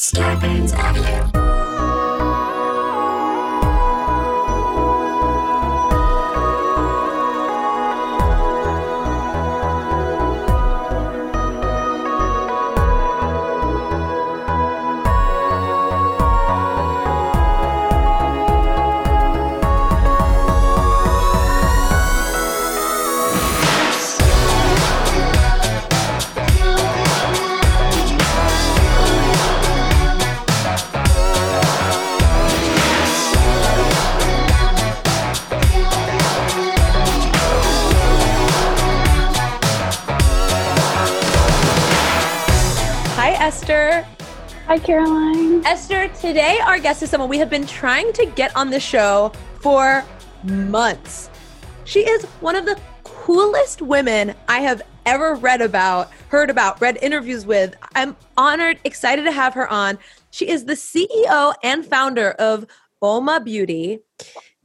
Starburns Audio. Esther. Hi, Caroline. Esther, today our guest is someone we have been trying to get on the show for months. She is one of the coolest women I have ever read about, heard about, read interviews with. I'm honored, excited to have her on. She is the CEO and founder of UOMA Beauty.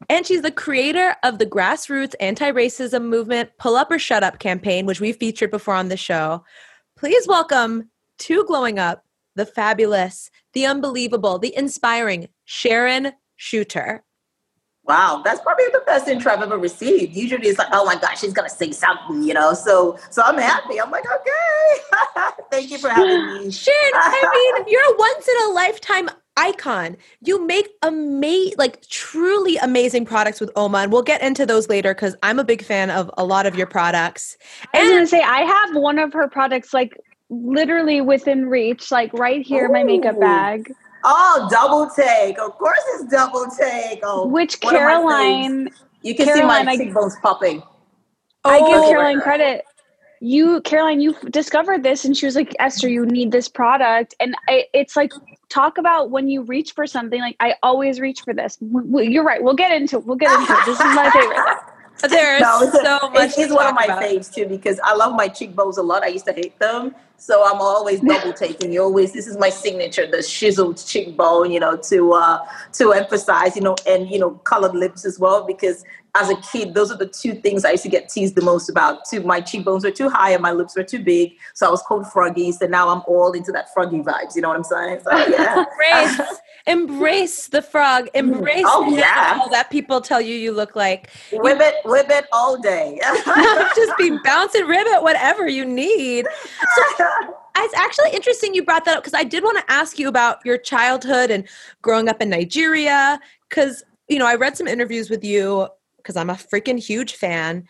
And she's the creator of the grassroots anti racism movement Pull Up or Shut Up campaign, which we featured before on the show. Please welcome to Glowing Up, the fabulous, the unbelievable, the inspiring Sharon Chuter. Wow, that's probably the best intro I've ever received. Usually it's like, oh my gosh, she's gonna say something, you know. So so I'm happy. I'm like, okay. Thank you for having me. Sharon, I mean, you're a once in a lifetime icon. You make ama- like truly amazing products with UOMA, and we'll get into those later because I'm a big fan of a lot of your products. And- I was And gonna say I have one of her products like literally within reach, like right here, my makeup bag, Oh, double take. Of course it's double take. Oh which one of my Caroline, you can Caroline, see my cheekbones popping. I give Oh. Caroline credit. You, Caroline, you discovered this, and she was like, "Esther, you need this product." And I, it's like, talk about when you reach for something. Like I always reach for this. W- w- You're right. We'll get into. it. We'll get into it. This is my favorite. there's No, so much. it's, it's one of my about. faves too because I love my cheekbones a lot. I used to hate them. So I'm always double taking. You always this is my signature, the chiseled cheekbone, you know, to uh to emphasize, you know, and you know, colored lips as well, because as a kid, those are the two things I used to get teased the most about. Too my cheekbones were too high and my lips were too big. So I was called froggy. So now I'm all into that froggy vibes, you know what I'm saying? So yeah. Embrace, embrace the frog. Embrace Oh, yeah. that people tell you you look like. whip it, whip it all day. Just be bouncing ribbit, whatever you need. It's actually interesting you brought that up because I did want to ask you about your childhood and growing up in Nigeria. Because, you know, I read some interviews with you because I'm a freaking huge fan.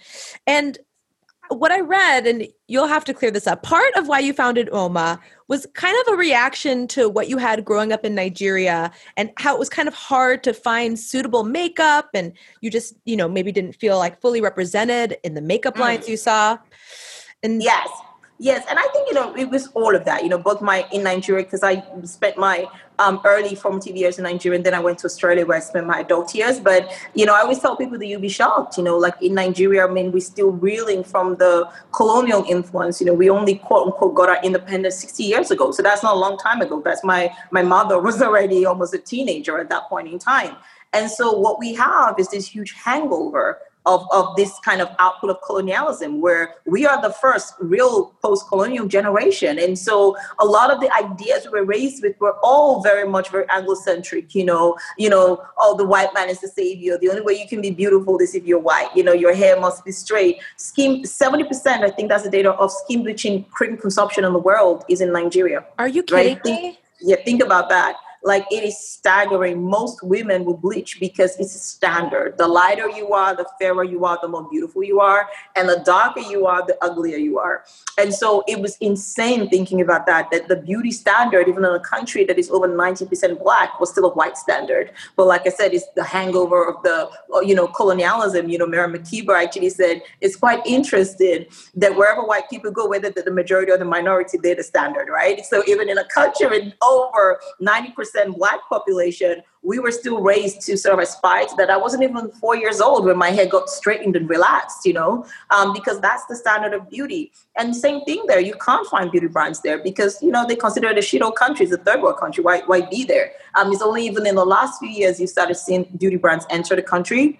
And what I read, and you'll have to clear this up, part of why you founded UOMA was kind of a reaction to what you had growing up in Nigeria and how it was kind of hard to find suitable makeup. And you just, you know, maybe didn't feel like fully represented in the makeup Mm. lines you saw. And Yes. Yes, and I think you know it was all of that. You know, both my in Nigeria because I spent my um, early formative years in Nigeria, and then I went to Australia where I spent my adult years. But you know, I always tell people that you'll be shocked. You know, like in Nigeria, I mean, we're still reeling from the colonial influence. You know, we only quote unquote got our independence 60 years ago, so that's not a long time ago. That's my my mother was already almost a teenager at that point in time. And so what we have is this huge hangover of, of this kind of output of colonialism where we are the first real post-colonial generation and so a lot of the ideas we were raised with were all very much very anglocentric you know you know oh the white man is the savior the only way you can be beautiful is if you're white you know your hair must be straight skin 70% i think that's the data of skin bleaching cream consumption in the world is in nigeria are you kidding Right. me? yeah, think about that. Like it is staggering. Most women will bleach because it's a standard. The lighter you are, the fairer you are, the more beautiful you are, and the darker you are, the uglier you are. And so it was insane thinking about that. That the beauty standard, even in a country that is over ninety percent black, was still a white standard. But like I said, it's the hangover of the you know colonialism. You know, Mary McKeever actually said it's quite interesting that wherever white people go, whether the majority or the minority, they're the standard, right? So even in a country with over 90% black population, we were still raised to sort of aspire to that. I wasn't even four years old when my hair got straightened and relaxed, you know, um, because that's the standard of beauty. And same thing there, you can't find beauty brands there because, you know, they consider it a shit country, it's a third world country. Why, why be there? Um, it's only even in the last few years you started seeing beauty brands enter the country.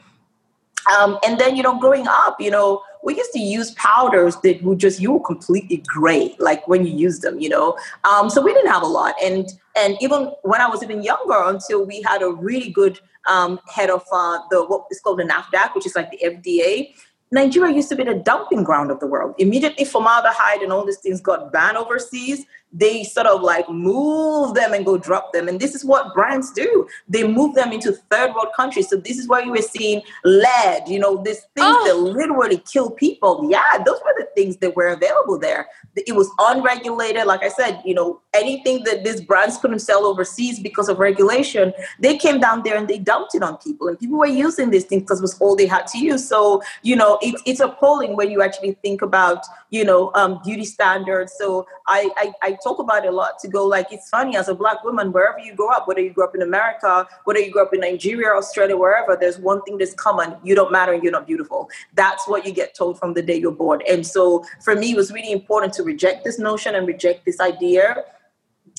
Um, and then, you know, growing up, you know, we used to use powders that would just, you were completely gray, like when you use them, you know. Um, so we didn't have a lot. And And even when I was even younger, until we had a really good um, head of uh, the what is called the NAFDAC, which is like the FDA. Nigeria used to be the dumping ground of the world. Immediately, formaldehyde and all these things got banned overseas they sort of like move them and go drop them. And this is what brands do. They move them into third world countries. So this is where you were seeing lead, you know, these things oh. that literally kill people. Yeah, those were the things that were available there. It was unregulated. Like I said, you know, anything that these brands couldn't sell overseas because of regulation, they came down there and they dumped it on people. And people were using these things because it was all they had to use. So, you know, it, it's appalling when you actually think about, you know, um, beauty standards. So I, I, I talk about it a lot to go like it's funny as a black woman wherever you grow up whether you grew up in america whether you grew up in nigeria australia wherever there's one thing that's common you don't matter and you're not beautiful. That's what you get told from the day you're born. And so for me it was really important to reject this notion and reject this idea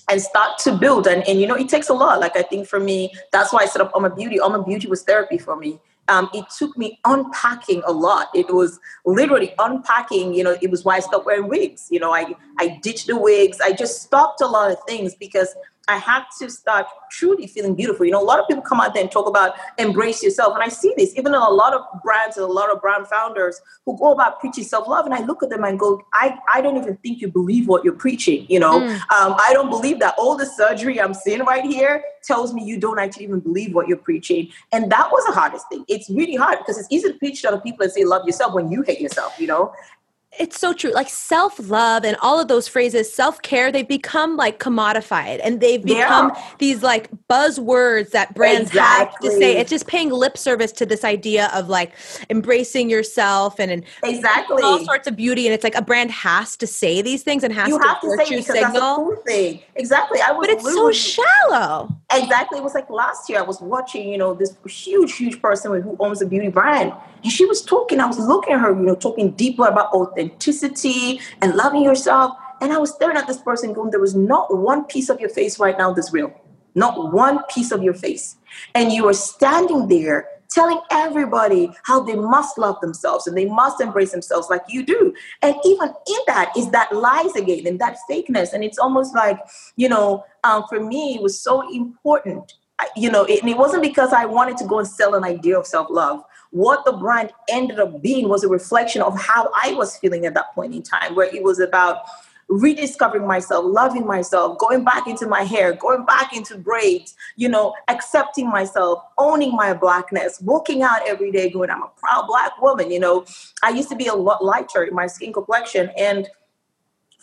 and start to build. And, and you know it takes a lot. Like i think for me that's why i set up UOMA Beauty UOMA Beauty was therapy for me um, it took me unpacking a lot. It was literally unpacking, you know, it was why I stopped wearing wigs. You know, I, I ditched the wigs. I just stopped a lot of things because I had to start truly feeling beautiful. You know, a lot of people come out there and talk about embrace yourself. And I see this even in a lot of brands and a lot of brand founders who go about preaching self-love. And I look at them and go, I, I don't even think you believe what you're preaching. You know, mm. um, I don't believe that all the surgery I'm seeing right here tells me you don't actually even believe what you're preaching. And that was the hardest thing. It's really hard because it's easy to preach to other people and say love yourself when you hate yourself, you know? It's so true. Like self love and all of those phrases, self care, they've become like commodified and they've become yeah. these like buzzwords that brands exactly. have to say. It's just paying lip service to this idea of like embracing yourself and, and exactly all sorts of beauty. And it's like a brand has to say these things and has you to have to say because signal. Cool thing. Exactly. I was but it's so shallow. Exactly. It was like last year I was watching, you know, this huge, huge person who owns a beauty brand. And she was talking, I was looking at her, you know, talking deeper about authenticity and loving yourself. And I was staring at this person going, there was not one piece of your face right now that's real. Not one piece of your face. And you are standing there telling everybody how they must love themselves and they must embrace themselves like you do. And even in that is that lies again and that fakeness. And it's almost like, you know, um, for me, it was so important. You know, it, and it wasn't because I wanted to go and sell an idea of self love what the brand ended up being was a reflection of how I was feeling at that point in time, where it was about rediscovering myself, loving myself, going back into my hair, going back into braids, you know, accepting myself, owning my blackness, walking out every day going, I'm a proud black woman, you know. I used to be a lot lighter in my skin complexion and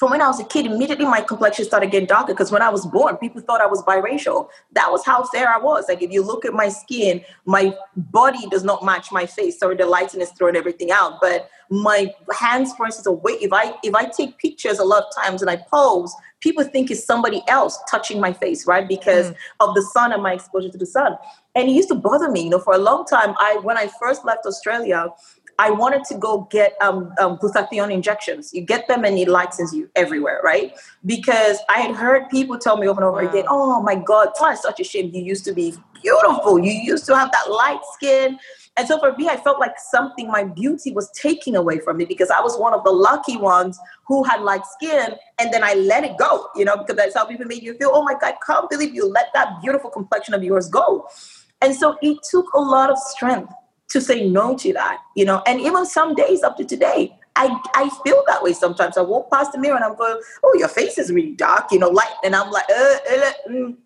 from when I was a kid, immediately my complexion started getting darker because when I was born, people thought I was biracial. That was how fair I was. Like if you look at my skin, my body does not match my face. Sorry, the lighting is throwing everything out. But my hands, for instance, away. If I if I take pictures a lot of times and I pose, people think it's somebody else touching my face, right? Because mm. of the sun and my exposure to the sun. And it used to bother me. You know, for a long time, I when I first left Australia, I wanted to go get um, um, glutathione injections. You get them and it lightens you everywhere, right? Because I had heard people tell me over and over wow. again, oh my God, it's such a shame. You used to be beautiful. You used to have that light skin. And so for me, I felt like something, my beauty was taking away from me because I was one of the lucky ones who had light skin. And then I let it go, you know, because that's how people make you feel, oh my God, can't believe you let that beautiful complexion of yours go. And so it took a lot of strength to say no to that, you know. And even some days up to today, I, I feel that way sometimes. I walk past the mirror and I'm going, oh, your face is really dark, you know, light. And I'm like, uh, uh, mm,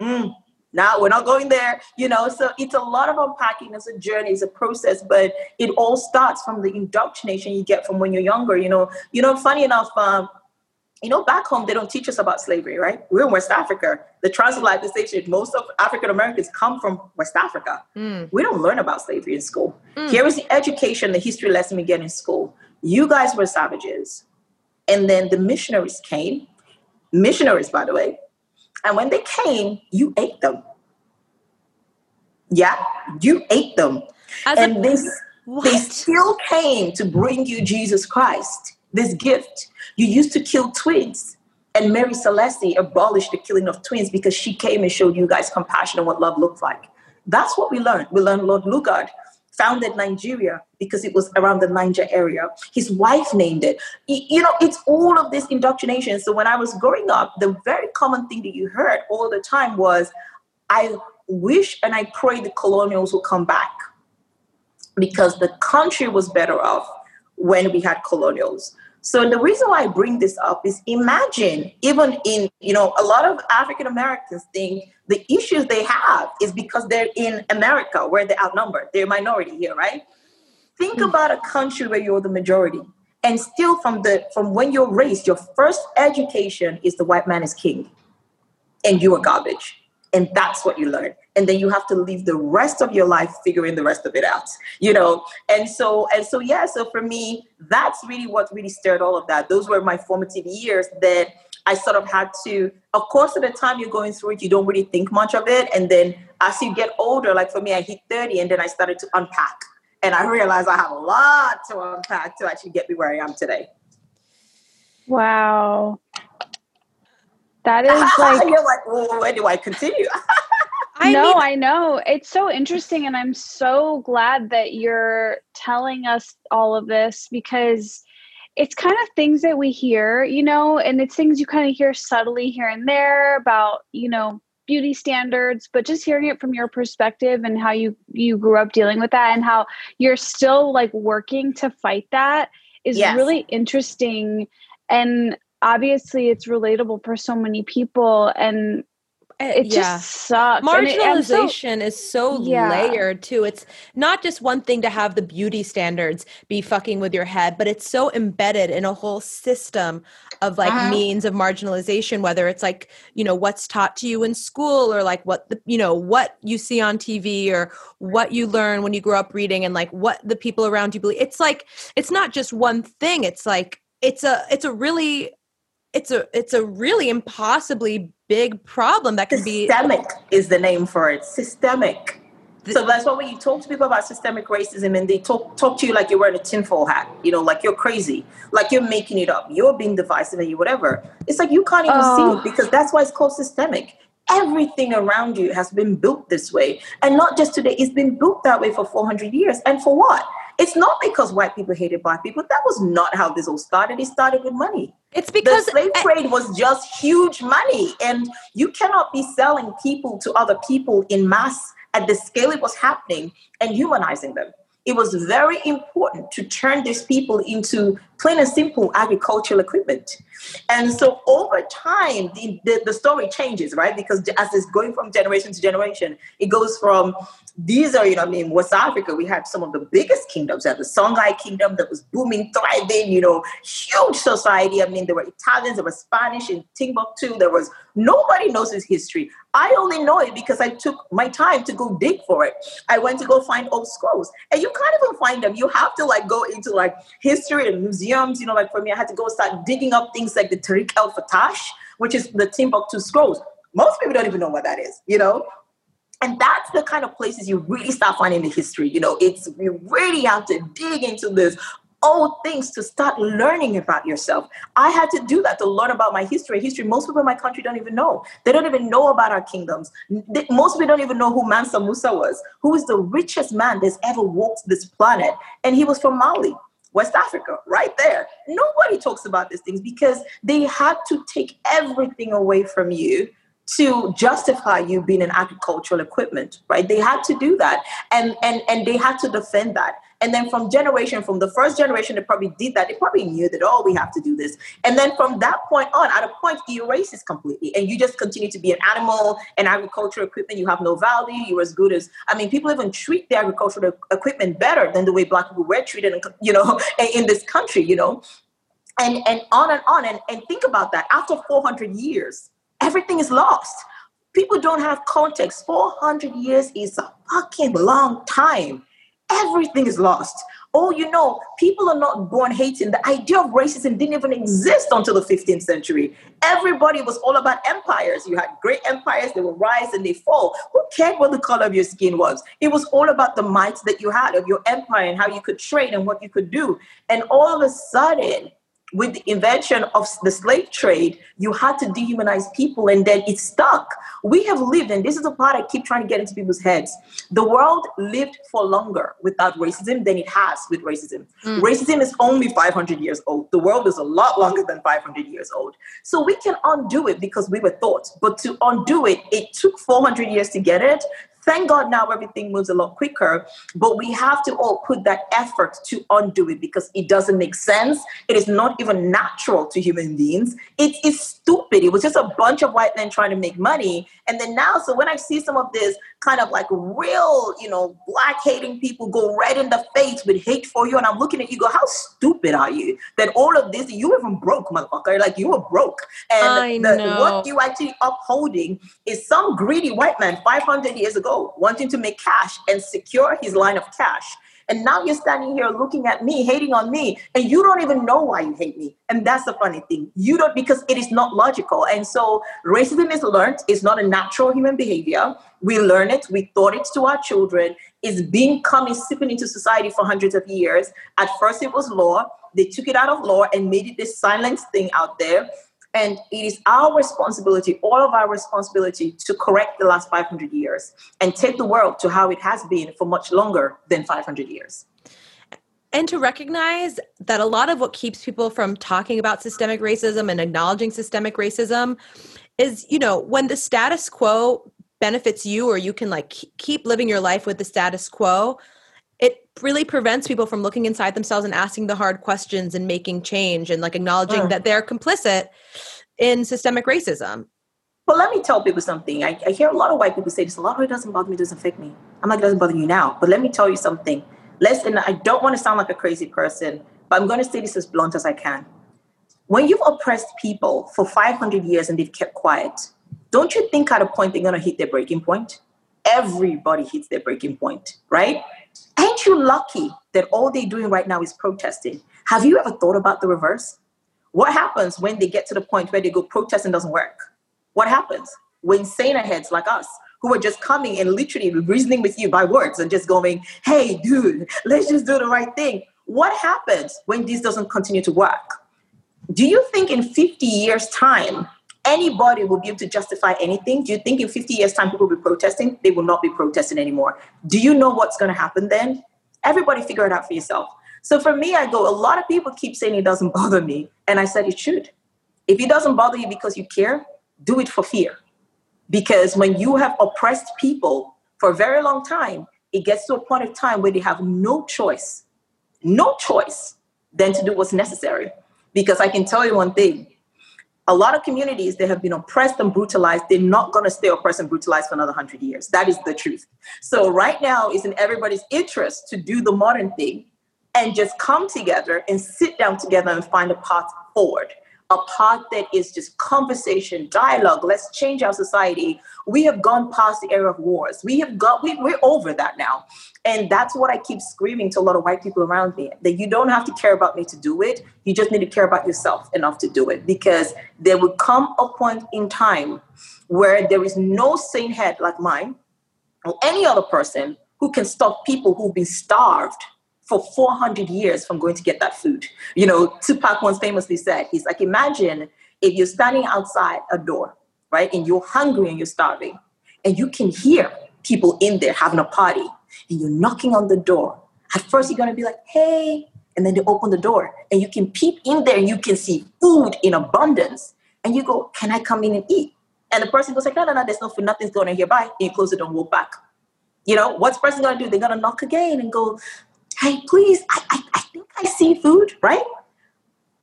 mm. Now we're not going there, you know. So it's a lot of unpacking. It's a journey, it's a process, but it all starts from the indoctrination you get from when you're younger. You know, you know. Funny enough, um, you know, back home, they don't teach us about slavery, right? We're in West Africa. The transatlantic station, most of African Americans come from West Africa. Mm. We don't learn about slavery in school. Mm. Here is the education, the history lesson we get in school. You guys were savages. And then the missionaries came, missionaries, by the way. And when they came, you ate them. Yeah, you ate them. As and a, this, they still came to bring you Jesus Christ this gift. You used to kill twins. And Mary Slessor abolished the killing of twins because she came and showed you guys compassion and what love looked like. That's what we learned. We learned Lord Lugard founded Nigeria because it was around the Niger area. His wife named it. You know, it's all of this indoctrination. So when I was growing up, the very common thing that you heard all the time was, I wish and I pray the colonials will come back because the country was better off when we had colonials. So the reason why I bring this up is imagine even in, you know, a lot of African Americans think the issues they have is because they're in America where they're outnumbered. They're a minority here, right? Think mm. about a country where you're the majority. And still from the from when you're raised, your first education is the white man is king. And you are garbage. And that's what you learn and then you have to live the rest of your life figuring the rest of it out you know? And so and so yeah so for me that's really what really stirred all of that. Those were my formative years that i sort of had to of course at the time you're going through it you don't really think much of it. And then as you get older like for me i hit 30 and then i started to unpack. And i realized i have a lot to unpack to actually get me where i am today. Wow. That is like you're like well, where do i continue I no, mean, I know. It's so interesting. And I'm so glad that you're telling us all of this because it's kind of things that we hear, you know, and it's things you kind of hear subtly here and there about, you know, beauty standards but just hearing it from your perspective and how you you grew up dealing with that and how you're still like working to fight that is yes. really interesting and obviously it's relatable for so many people and it yeah. just sucks. Marginalization so, is so yeah. layered too. It's not just one thing to have the beauty standards be fucking with your head, but it's so embedded in a whole system of like uh-huh. means of marginalization, whether it's like, you know, what's taught to you in school or like what the, you know, what you see on TV or what you learn when you grow up reading and like what the people around you believe. It's like, it's not just one thing. It's like, it's a, it's a really it's a it's a really impossibly big problem that can be systemic is the name for it systemic so that's why when you talk to people about systemic racism and they talk talk to you like you're wearing a tinfoil hat, you know, like you're crazy, like you're making it up, you're being divisive and you whatever. It's like you can't even oh. see it because that's why it's called systemic. Everything around you has been built this way, and not just today. It's been built that way for 400 years, and for what? It's not because white people hated black people. That was not how this all started. It started with money. It's because the slave trade was just huge money, and you cannot be selling people to other people in mass at the scale it was happening and humanizing them it was very important to turn these people into plain and simple agricultural equipment. And so over time, the, the, the, story changes, right? Because as it's going from generation to generation, it goes from these are, you know, I mean, West Africa, we had some of the biggest kingdoms. Had the Songhai kingdom that was booming, thriving, you know, huge society. I mean, there were Italians, there was Spanish in Timbuktu. There was nobody knows his history. I only know it because I took my time to go dig for it. I went to go find old scrolls, and you can't even find them. You have to like go into like history and museums. You know, like for me, I had to go start digging up things like the Tarikh el Fattash, which is the Timbuktu scrolls. Most people don't even know what that is. You know, and that's the kind of places you really start finding the history you know it's you really have to dig into this old things to start learning about yourself. I had to do that to learn about my history. History most people in my country don't even know. They don't even know about our kingdoms. Most people don't even know who mansa musa was who is the richest man that's ever walked this planet. And he was from mali West Africa, right there. Nobody talks about these things because they had to take everything away from you to justify you being an agricultural equipment right? They had to do that. And and and they had to defend that and then from generation from the first generation that probably did that. They probably knew that oh we have to do this. And then from that point on at a point you erases completely. And you just continue to be an animal and agricultural equipment. You have no value. You're as good as i mean people even treat the agricultural equipment better than the way black people were treated you know in this country you know? And and on and on. And, and think about that. After 400 years everything is lost. People don't have context. 400 years is a fucking long time. Everything is lost. Oh, you know, people are not born hating. The idea of racism didn't even exist until the 15th century. Everybody was all about empires. You had great empires, they would rise and they fall. Who cared what the color of your skin was? It was all about the might that you had of your empire and how you could trade and what you could do. And all of a sudden, with the invention of the slave trade, you had to dehumanize people and then it stuck. We have lived, and this is the part I keep trying to get into people's heads. The world lived for longer without racism than it has with racism. Mm. Racism is only 500 years old. The world is a lot longer than 500 years old. So we can undo it because we were taught. But to undo it, it took 400 years to get it. Thank God now everything moves a lot quicker, but we have to all put that effort to undo it because it doesn't make sense. It is not even natural to human beings. It is stupid. It was just a bunch of white men trying to make money. And then now, so when I see some of this kind of like real, you know, black hating people go right in the face with hate for you, and I'm looking at you, go, how stupid are you? That all of this, you even broke, motherfucker. Like you were broke. And the, what you actually upholding is some greedy white man 500 years ago wanting to make cash and secure his line of cash and now you're standing here looking at me, hating on me, and you don't even know why you hate me. And that's the funny thing. You don't, because it is not logical. And so racism is learned, it's not a natural human behavior. We learn it, we taught it to our children. It's been coming, seeping into society for hundreds of years. At first, it was law. They took it out of law and made it this silent thing out there. And it is our responsibility, all of our responsibility, to correct the last 500 years and take the world to how it has been for much longer than 500 years. And to recognize that a lot of what keeps people from talking about systemic racism and acknowledging systemic racism is, you know, when the status quo benefits you or you can like keep living your life with the status quo, it really prevents people from looking inside themselves and asking the hard questions and making change and like acknowledging uh. that they're complicit in systemic racism. Well, let me tell people something. I, I hear a lot of white people say this. A lot of it doesn't bother me, doesn't affect me. I'm like, it doesn't bother you now. But let me tell you something. Let's, I don't want to sound like a crazy person, but I'm going to say this as blunt as I can. When you've oppressed people for 500 years and they've kept quiet, don't you think at a point they're going to hit their breaking point? Everybody hits their breaking point, right? Ain't you lucky that all they're doing right now is protesting? Have you ever thought about the reverse? What happens when they get to the point where they go protesting doesn't work? What happens when saner heads like us, who are just coming and literally reasoning with you by words and just going, hey, dude, let's just do the right thing. What happens when this doesn't continue to work? Do you think in 50 years' time, anybody will be able to justify anything. Do you think in 50 years' time people will be protesting? They will not be protesting anymore. Do you know what's going to happen then? Everybody figure it out for yourself. So for me, I go, a lot of people keep saying it doesn't bother me. And I said it should. If it doesn't bother you because you care, do it for fear. Because when you have oppressed people for a very long time, it gets to a point of time where they have no choice, no choice than to do what's necessary. Because I can tell you one thing a lot of communities that have been oppressed and brutalized they're not going to stay oppressed and brutalized for another 100 years. That is the truth. So right now it's in everybody's interest to do the modern thing and just come together and sit down together and find a path forward a path that is just conversation, dialogue. Let's change our society. We have gone past the era of wars. We have got, we, we're over that now. And that's what I keep screaming to a lot of white people around me that you don't have to care about me to do it. You just need to care about yourself enough to do it because there will come a point in time where there is no sane head like mine or any other person who can stop people who've been starved for 400 years from going to get that food. You know, Tupac once famously said, he's like, imagine if you're standing outside a door, right, and you're hungry and you're starving, and you can hear people in there having a party, and you're knocking on the door. At first, you're gonna be like, hey, and then they open the door, and you can peep in there and you can see food in abundance. And you go, can I come in and eat? And the person goes like, no, no, no, there's no food, nothing's going on here. Bye. And you close door and walk back. You know, what's the person gonna do? They're gonna knock again and go, hey, please, I, I, I think I see food, right?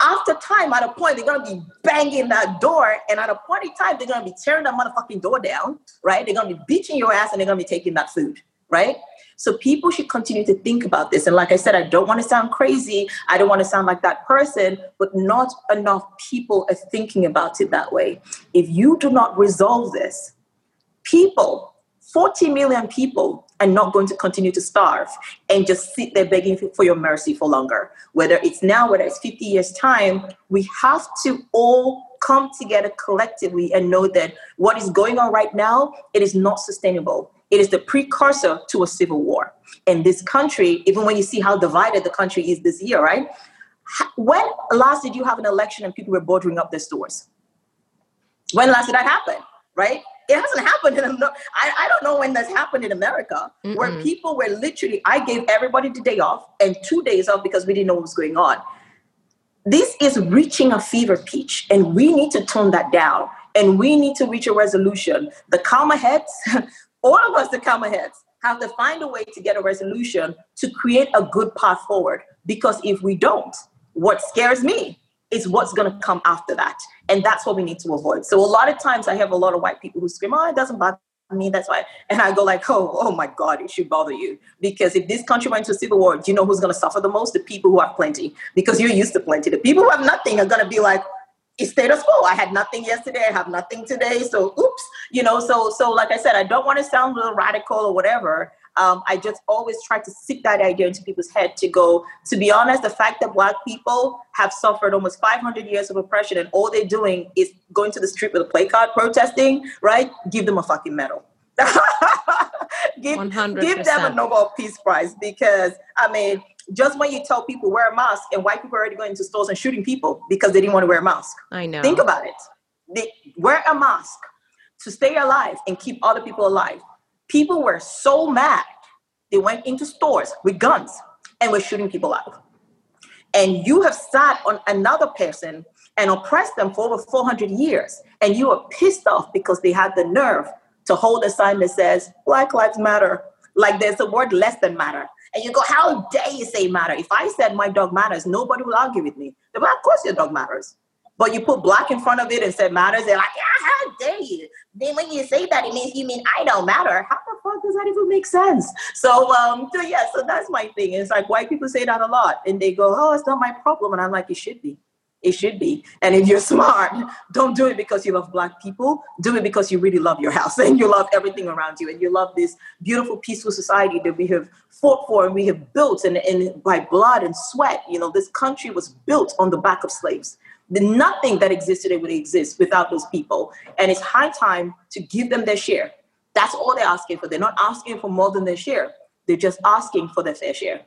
After time, at a point, they're gonna be banging that door, and at a point in time, they're gonna be tearing that motherfucking door down, right? They're gonna be beating your ass and they're gonna be taking that food, right? So people should continue to think about this. And like I said, I don't want to sound crazy. I don't want to sound like that person, but not enough people are thinking about it that way. If you do not resolve this, people, 40 million people and not going to continue to starve and just sit there begging for your mercy for longer. Whether it's now, whether it's 50 years' time, we have to all come together collectively and know that what is going on right now, it is not sustainable. It is the precursor to a civil war. In this country, even when you see how divided the country is this year, right? When last did you have an election and people were bordering up their stores? When last did that happen? Right? It hasn't happened in Am- I, I don't know when that's happened in America where Mm-mm. people were literally I gave everybody the day off and two days off because we didn't know what was going on. This is reaching a fever pitch, and we need to tone that down and we need to reach a resolution. The calmer heads, all of us, the calmer heads, have to find a way to get a resolution to create a good path forward. Because if we don't, what scares me is what's going to come after that. And that's what we need to avoid. So a lot of times I have a lot of white people who scream, oh, it doesn't bother me. That's why. And I go like, oh, oh my God, it should bother you. Because if this country went to civil war, do you know who's going to suffer the most? The people who have plenty. Because you're used to plenty. The people who have nothing are going to be like, it's status quo. I had nothing yesterday. I have nothing today. So oops, you know. So so like I said, I don't want to sound a little radical or whatever. Um, I just always try to stick that idea into people's head to go. To be honest, the fact that Black people have suffered almost 500 years of oppression and all they're doing is going to the street with a play card protesting, right? Give them a fucking medal. give, 100%. give them a Nobel Peace Prize because I mean, just when you tell people wear a mask and white people are already going to stores and shooting people because they didn't want to wear a mask. I know. Think about it. They wear a mask to stay alive and keep other people alive. People were so mad, they went into stores with guns and were shooting people out. And you have sat on another person and oppressed them for over 400 years. And you are pissed off because they had the nerve to hold a sign that says Black Lives Matter. Like there's a word less than matter. And you go, how dare you say matter? If I said my dog matters, nobody will argue with me. They're of course your dog matters. But you put black in front of it and said matters, they're like, yeah, how dare you? Then when you say that, it means you mean I don't matter. How the fuck does that even make sense? So, um, so yeah, so that's my thing. It's like white people say that a lot, and they go, "Oh, it's not my problem," and I'm like, "It should be. It should be." And if you're smart, don't do it because you love black people. Do it because you really love your house and you love everything around you, and you love this beautiful, peaceful society that we have fought for and we have built, and, and by blood and sweat. You know, this country was built on the back of slaves. The, nothing that exists today would exist without those people. And it's high time to give them their share. That's all they're asking for. They're not asking for more than their share. They're just asking for their fair share.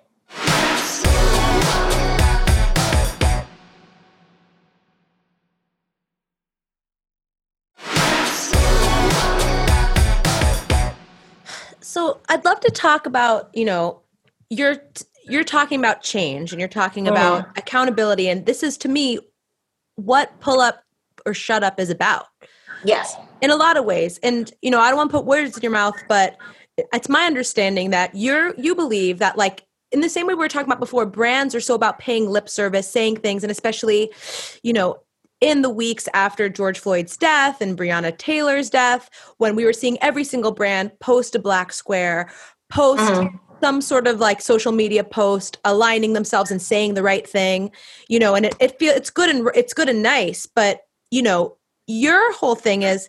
So I'd love to talk about, you know, you're you're talking about change and you're talking about mm. accountability and this is to me what pull up or shut up is about Yes. in a lot of ways. And you know, I don't want to put words in your mouth, but it's my understanding that you're you believe that like in the same way we were talking about before, brands are so about paying lip service, saying things, and especially, you know, in the weeks after George Floyd's death and Breonna Taylor's death, when we were seeing every single brand post a black square, post Mhm. Some sort of like social media post aligning themselves and saying the right thing, you know, and it, it it's good and it's good and nice, but you know, your whole thing is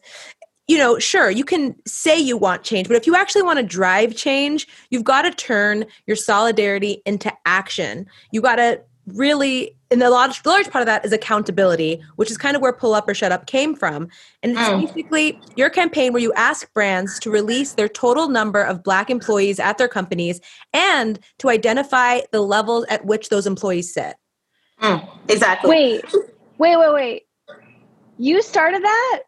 you know, sure, you can say you want change, but if you actually want to drive change, you've got to turn your solidarity into action. You got to really, and the large, large part of that is accountability, which is kind of where Pull Up or Shut Up came from. And it's Mm. basically your campaign where you ask brands to release their total number of Black employees at their companies and to identify the levels at which those employees sit. Mm, exactly. Wait, wait, wait, wait. You started that?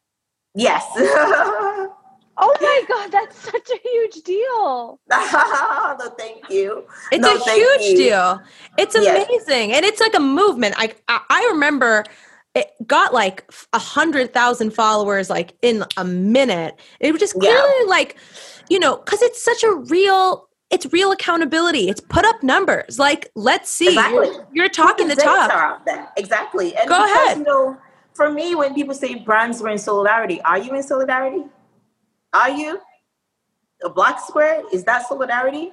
Yes. Oh my god, that's such a huge deal. no, thank you. It's No, a huge you. deal. It's Yes. amazing, and it's like a movement. I I, I remember it got like a hundred thousand followers like in a minute. It was just Yeah. clearly like, you know, because it's such a real. It's real accountability. It's put up numbers. Like, let's see. Exactly. You're, you're talking the Put data talk. Exactly. And Go because, ahead. You know, for me, when people say brands were in solidarity, are you in solidarity? Are you? A black square, is that solidarity?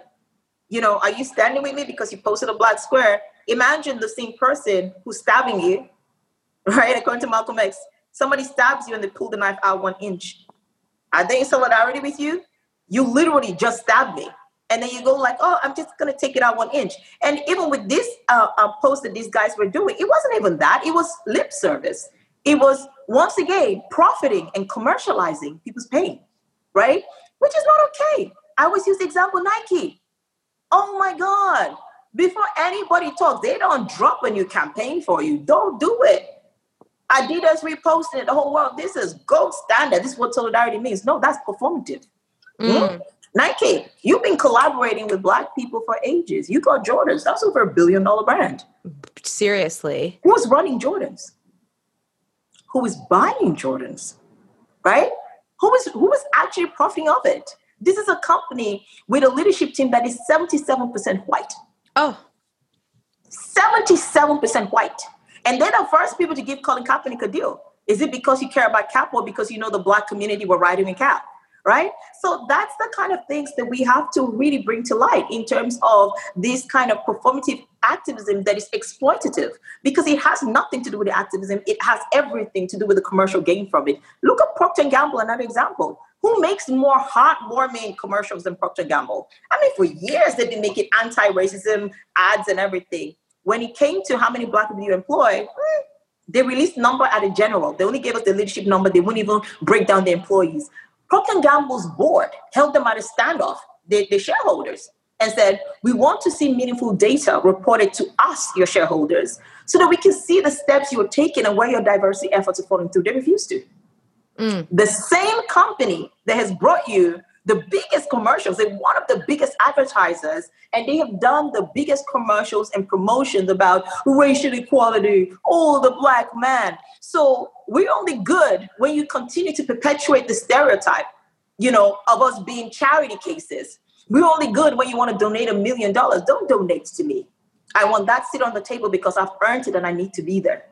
You know, are you standing with me because you posted a black square? Imagine the same person who's stabbing you, right? According to Malcolm X, somebody stabs you and they pull the knife out one inch. Are they in solidarity with you? You literally just stabbed me. And then you go like, oh, I'm just gonna take it out one inch. And even with this uh, uh, post that these guys were doing, it wasn't even that. It was lip service. It was once again profiting and commercializing people's pain, right? Which is not okay. I always use the example Nike. Oh my God. before anybody talks. They don't drop a new campaign for you. Don't do it. Adidas reposted it, the whole world. This is gold standard. This is what solidarity means. No, that's performative. Mm. Nike, you've been collaborating with black people for ages. You got Jordans. That's over a billion dollar brand. Seriously. Who is running Jordans? Who is buying Jordans? Right? Who is who is actually profiting of it? This is a company with a leadership team that is 77% white. Oh, 77% white. And they're the first people to give Colin Kaepernick a deal. Is it because you care about Kap or because you know the black community were riding in Kap? Right? So that's the kind of things that we have to really bring to light in terms of this kind of performative activism that is exploitative because it has nothing to do with the activism. It has everything to do with the commercial gain from it. Look at Procter & Gamble, another example. Who makes more heartwarming commercials than Procter & Gamble? I mean, for years they've been making anti-racism ads and everything. When it came to how many black people you employ, hmm, they released number at a general. They only gave us the leadership number. They wouldn't even break down the employees. Procter & Gamble's board held them at a standoff, the, the shareholders, and said, we want to see meaningful data reported to us, your shareholders, so that we can see the steps you're taking and where your diversity efforts are falling through. They refused to. Mm. The same company that has brought you the biggest commercials, they're one of the biggest advertisers, and they have done the biggest commercials and promotions about racial equality, oh, the black man. So we're only good when you continue to perpetuate the stereotype, you know, of us being charity cases. We're only good when you want to donate a million dollars. Don't donate to me. I want that sit on the table because I've earned it and I need to be there.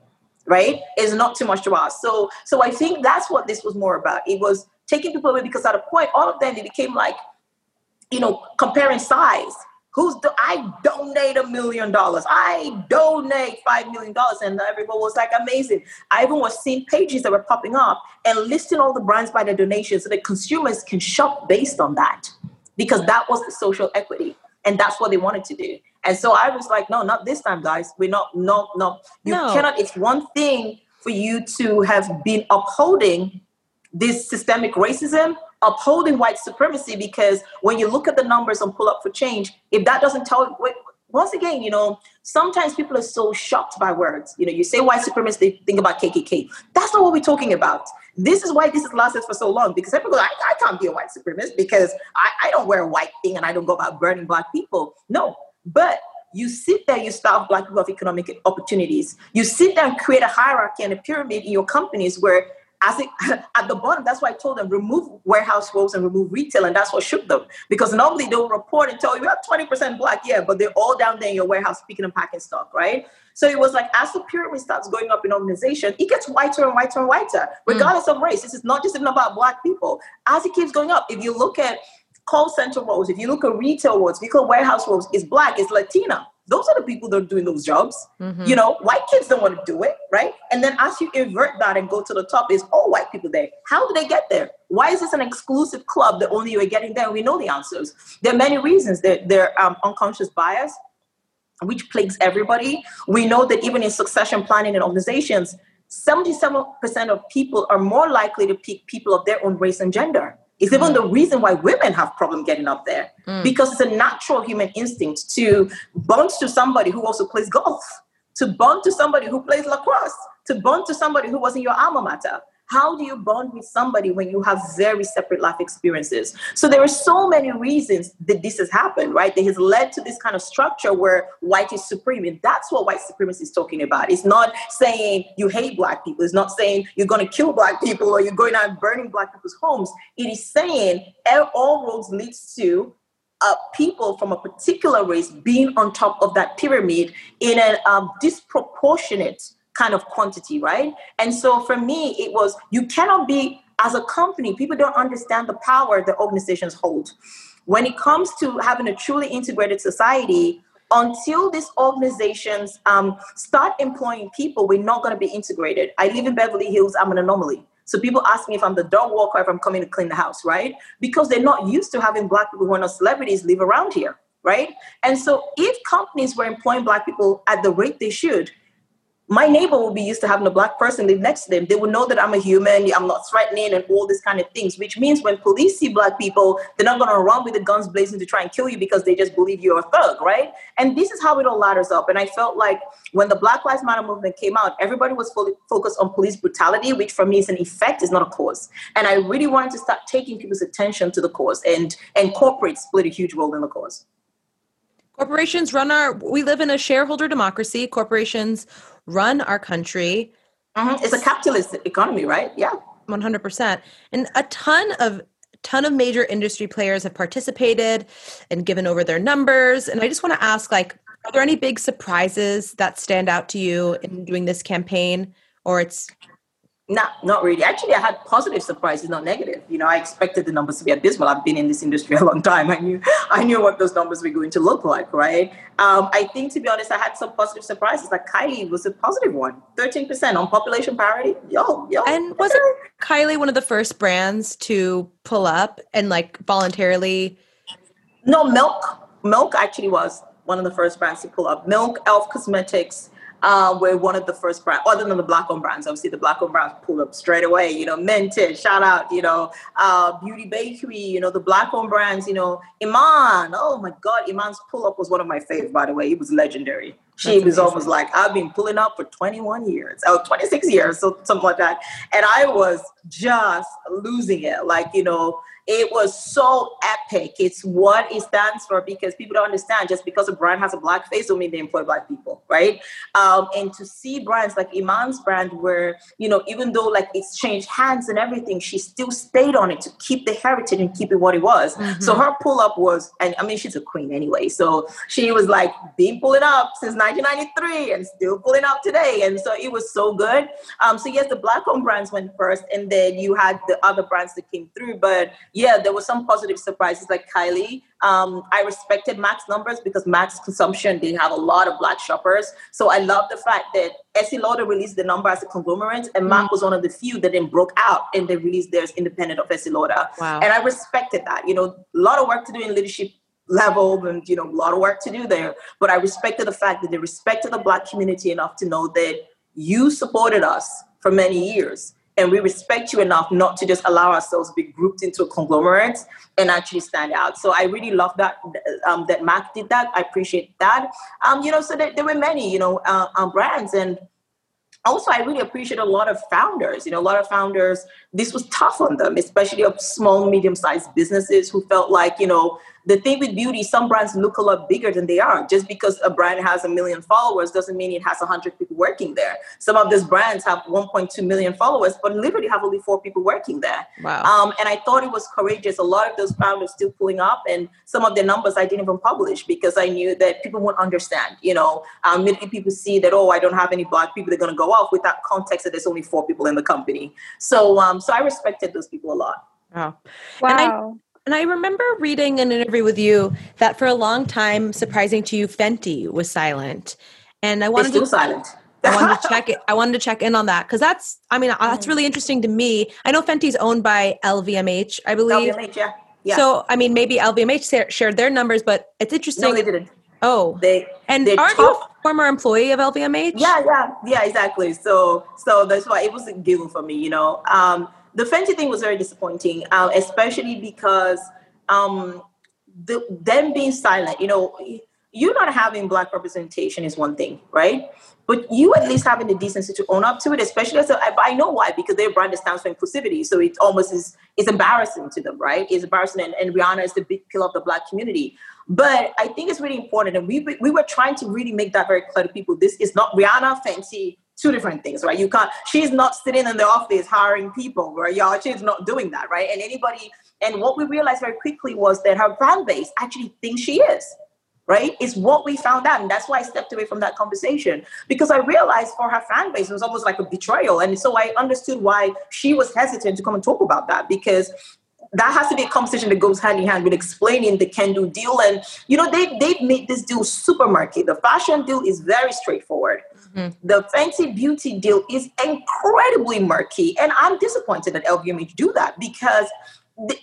Right? It's not too much to ask. So so I think that's what this was more about. It was taking people away because at a point, all of them it became like, you know, comparing size. Who's the I donate a million dollars. I donate five million dollars. And everyone was like amazing. I even was seeing pages that were popping up and listing all the brands by their donations so that consumers can shop based on that. Because that was the social equity. And that's what they wanted to do. And so I was like, no, not this time, guys. We're not, no, no. You No. cannot, it's one thing for you to have been upholding this systemic racism, upholding white supremacy, because when you look at the numbers on Pull Up for Change, if that doesn't tell once again, you know, sometimes people are so shocked by words. You know, you say white supremacy, they think about KKK. That's not what we're talking about. This is why this has lasted for so long because people I, I can't be a white supremacist because I, I don't wear a white thing and I don't go about burning black people. No, but you sit there, you starve black people of economic opportunities. You sit there and create a hierarchy and a pyramid in your companies where as it, at the bottom, that's why I told them remove warehouse roles and remove retail, and that's what shook them. Because normally they'll report and tell you we have 20% black, yeah, but they're all down there in your warehouse picking and packing stock, right? So it was like as the pyramid starts going up in organization, it gets whiter and whiter and whiter, mm. regardless of race. This is not just even about black people. As it keeps going up, if you look at call center roles, if you look at retail roles, if you look at warehouse roles, it's black, it's Latina. Those are the people that are doing those jobs. Mhm. You know, white kids don't want to do it, right? And then as you invert that and go to the top, is all white people there. How do they get there? Why is this an exclusive club that only you are getting there? We know the answers. There are many reasons. There, there are um, unconscious bias, which plagues everybody. We know that even in succession planning and organizations, 77% of people are more likely to pick people of their own race and gender. It's even the reason why women have problem getting up there Mm. because it's a natural human instinct to bond to somebody who also plays golf, to bond to somebody who plays lacrosse, to bond to somebody who was in your alma mater. How do you bond with somebody when you have very separate life experiences? So there are so many reasons that this has happened, right? That has led to this kind of structure where white is supreme. And that's what white supremacy is talking about. It's not saying you hate black people. It's not saying you're going to kill black people or you're going out burning black people's homes. It is saying all roads leads to uh, people from a particular race being on top of that pyramid in a um, disproportionate kind of quantity, right? And so for me, it was you cannot be, as a company, people don't understand the power that organizations hold. When it comes to having a truly integrated society, until these organizations um, start employing people, we're not going to be integrated. I live in Beverly Hills, I'm an anomaly. So people ask me if I'm the dog walker, if I'm coming to clean the house, right? Because they're not used to having black people who are not celebrities live around here, right? And so if companies were employing black people at the rate they should, my neighbor will be used to having a black person live next to them. They will know that I'm a human, I'm not threatening, and all these kind of things. Which means when police see black people, they're not going to run with the guns blazing to try and kill you because they just believe you're a thug, right? And this is how it all ladders up. And I felt like when the Black Lives Matter movement came out, everybody was fully focused on police brutality, which for me is an effect, is not a cause. And I really wanted to start taking people's attention to the cause, and and corporates played a huge role in the cause. Corporations run our, we live in a shareholder democracy. Corporations run our country. Mm-hmm. It's a capitalist economy, right? Yeah. 100%. And a ton of ton of major industry players have participated and given over their numbers and i just want to ask like are there any big surprises that stand out to you in doing this campaign or it's not, not really. Actually, I had positive surprises, not negative. You know, I expected the numbers to be abysmal. I've been in this industry a long time. I knew, I knew what those numbers were going to look like, right? Um, I think, to be honest, I had some positive surprises. Like Kylie was a positive one, thirteen percent on population parity. Yo, yo. And wasn't Kylie one of the first brands to pull up and like voluntarily? No, Milk. Milk actually was one of the first brands to pull up. Milk, Elf Cosmetics uh, we're one of the first brands, other than the black owned brands. Obviously, the black owned brands pull up straight away. You know, Mented, shout out. You know, uh, Beauty Bakery. You know, the black owned brands. You know, Iman. Oh my God, Iman's pull up was one of my favorites. By the way, it was legendary. She That's was amazing. almost like I've been pulling up for 21 years, oh, 26 years, so something like that. And I was just losing it. Like you know, it was so epic. It's what it stands for because people don't understand just because a brand has a black face don't mean they employ black people, right? Um, and to see brands like Iman's brand, where you know, even though like it's changed hands and everything, she still stayed on it to keep the heritage and keep it what it was. Mm-hmm. So her pull up was, and I mean, she's a queen anyway. So she was like been pulling up since 1993 and still pulling up today, and so it was so good. Um, so yes, the black owned brands went first, and then you had the other brands that came through, but yeah, there were some positive surprises like Kylie. Um, I respected Mac's numbers because Mac's consumption, they have a lot of black shoppers. So I love the fact that Estee Lauder released the number as a conglomerate and Mac mm. was one of the few that then broke out and they released theirs independent of Estee Lauder. Wow. And I respected that. You know, a lot of work to do in leadership level and you know a lot of work to do there but i respected the fact that they respected the black community enough to know that you supported us for many years and we respect you enough not to just allow ourselves to be grouped into a conglomerate and actually stand out. So I really love that um, that Mac did that. I appreciate that. Um, you know, so there, there were many, you know, uh, um, brands and also i really appreciate a lot of founders you know a lot of founders this was tough on them especially of small medium sized businesses who felt like you know the thing with beauty, some brands look a lot bigger than they are. Just because a brand has a million followers doesn't mean it has 100 people working there. Some of these brands have 1.2 million followers, but literally have only four people working there. Wow. Um, and I thought it was courageous. A lot of those founders still pulling up, and some of the numbers I didn't even publish because I knew that people won't understand. You know, um, immediately people see that, oh, I don't have any black people, they're going to go off with that context that there's only four people in the company. So, um, so I respected those people a lot. Wow. Wow. And I remember reading an interview with you that for a long time, surprising to you, Fenty was silent. And I wanted to silent. I wanted to check it. I wanted to check in on that because that's, I mean, that's really interesting to me. I know Fenty's owned by LVMH, I believe. LVMH, yeah. yeah. So, I mean, maybe LVMH shared their numbers, but it's interesting. No, they didn't. Oh, they and aren't tough. you a former employee of LVMH? Yeah, yeah, yeah, exactly. So, so that's why it was a given for me. You know, um, the Fenty thing was very disappointing, uh, especially because um, the, them being silent, you know, you not having black representation is one thing, right? But you at least having the decency to own up to it, especially as a, I know why, because their brand stands for inclusivity. So it almost is it's embarrassing to them, right? It's embarrassing, and, and Rihanna is the big pillar of the black community. But I think it's really important, and we we were trying to really make that very clear to people. This is not Rihanna, Fenty, two different things, right? You can't, she's not sitting in the office hiring people, right? Y'all, she's not doing that, right? And anybody, and what we realized very quickly was that her fan base actually thinks she is, right? Is what we found out. And that's why I stepped away from that conversation because I realized for her fan base, it was almost like a betrayal. And so I understood why she was hesitant to come and talk about that because that has to be a conversation that goes hand in hand with explaining the Kendo deal. And, you know, they, they've made this deal super murky. The fashion deal is very straightforward. Mm-hmm. The Fenty Beauty deal is incredibly murky. And I'm disappointed that LVMH do that because they,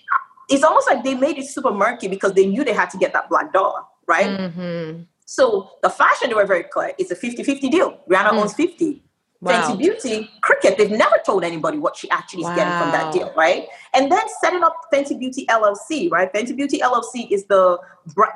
it's almost like they made it super murky because they knew they had to get that black dollar, right? Mm-hmm. So the fashion, they were very clear. It's a 50-50 deal. Rihanna Mm. owns 50. Wow. Fenty Beauty, Cricket, they've never told anybody what she actually is getting from that deal, right? And then setting up Fenty Beauty LLC, right? Fenty Beauty LLC is the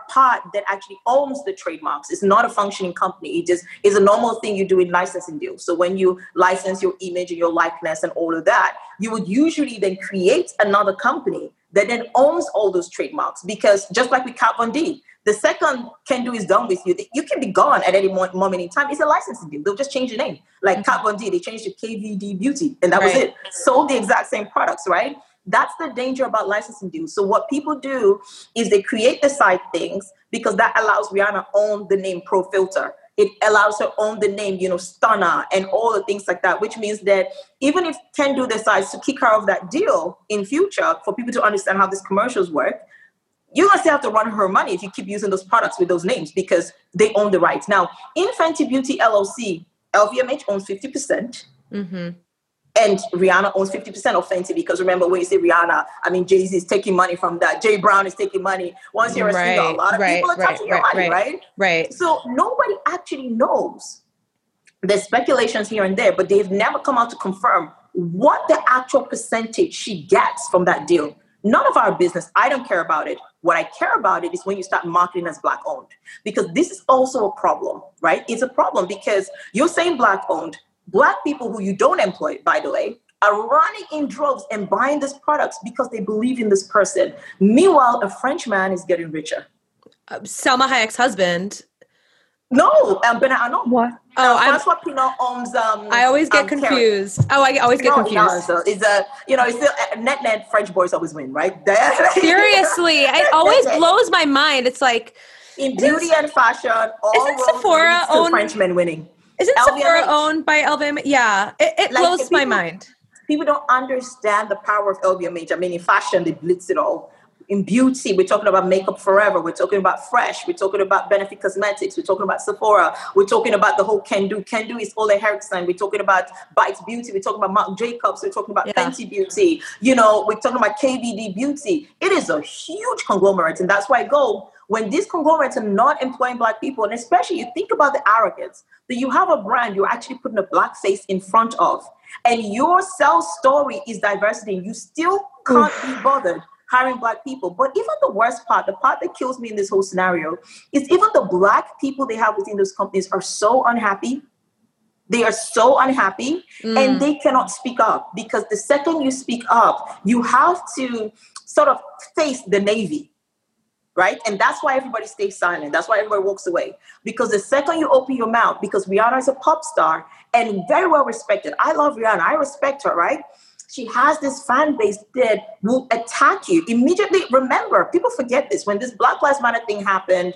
part that actually owns the trademarks. It's not a functioning company. It just is a normal thing you do in licensing deals. So when you license your image and your likeness and all of that, you would usually then create another company that then owns all those trademarks. Because just like with Kat Von D, the second Kendo is done with you. You can be gone at any moment in time. It's a licensing deal. They'll just change the name. Like mm-hmm. Kat Von D, they changed to KVD Beauty, and that was it. Sold the exact same products, right? That's the danger about licensing deals. So what people do is they create the side things because that allows Rihanna own the name Pro Filter. It allows her own the name, you know, Stunner and all the things like that, which means that even if Kendo decides to kick her off that deal in future for people to understand how these commercials work, you're gonna still have to run her money if you keep using those products with those names because they own the rights. Now, in Fenty Beauty LLC, LVMH owns 50%. hmm And Rihanna owns 50% of Fenty because remember when you say Rihanna, I mean Jay Z is taking money from that. Jay Brown is taking money. Once you're a singer, a lot of right, people are right, touching your money, right. right? Right. So nobody actually knows. There's speculations here and there, but they've never come out to confirm what the actual percentage she gets from that deal. None of our business. I don't care about it. What I care about it is when you start marketing as black owned, because this is also a problem, right? It's a problem because you're saying black owned. Black people who you don't employ, by the way, are running in droves and buying these products because they believe in this person. Meanwhile, a French man is getting richer. Uh, Salma Hayek's husband. No, um, Bernard Arnault. What? Oh, Uh, I'm, Francois Pinault owns. Um, I always get um, Kering. confused. Oh, I always get No, confused. no, so it's a you know it's still uh, net net French boys always win, right? Seriously, it always blows my mind. It's like, in beauty and fashion. All Isn't Sephora lead to own- Frenchmen winning? isn't Sephora owned by LVMH? Yeah, it, it Like, blows the my mind. People don't understand the power of LVMH. I mean, in fashion, they blitz it all. In beauty, we're talking about Makeup Forever. We're talking about Fresh. We're talking about Benefit Cosmetics. We're talking about Sephora. We're talking about the whole Kendo. Can Do is Ole Henriksen. We're talking about Bites Beauty. We're talking about Marc Jacobs. We're talking about Yeah. Fenty Beauty. You know, we're talking about KVD Beauty. It is a huge conglomerate, and that's why I go when these conglomerates are not employing black people, and especially you think about the arrogance that you have a brand you're actually putting a black face in front of, and your sales story is diversity, and you still can't be bothered hiring black people. But even the worst part, the part that kills me in this whole scenario, is even the black people they have within those companies are so unhappy. They are so unhappy Mm. and they cannot speak up because the second you speak up, you have to sort of face the Navy, right? And that's why everybody stays silent. That's why everybody walks away. Because the second you open your mouth, because Rihanna is a pop star and very well respected. I love Rihanna. I respect her, right? She has this fan base that will attack you immediately. Remember, people forget this. When this Black Lives Matter thing happened,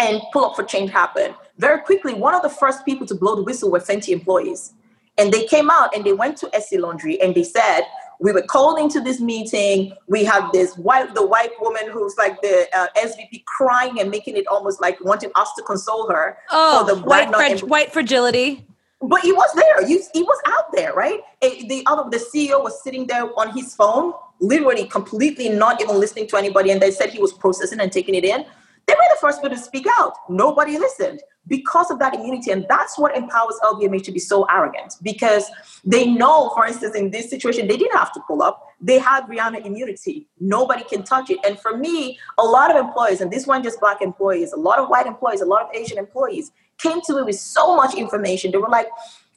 and pull up for change happened. Very quickly, one of the first people to blow the whistle were Fenty employees. And they came out and they went to Estée Laundry and they said, we were called into this meeting. We have this white, the white woman who's like the uh, SVP crying and making it almost like wanting us to console her. Oh, for the white, frag- white fragility. But he was there. He was out there, right? Eh, The other, the CEO was sitting there on his phone, literally completely not even listening to anybody, and they said he was processing and taking it in. They were the first people to speak out. Nobody listened because of that immunity, and that's what empowers LVMH to be so arrogant because they know, for instance, in this situation, they didn't have to pull up. They had Rihanna immunity. Nobody can touch it. And for me, a lot of employees, and this one just black employees, a lot of white employees, a lot of Asian employees came to me with so much information. They were like,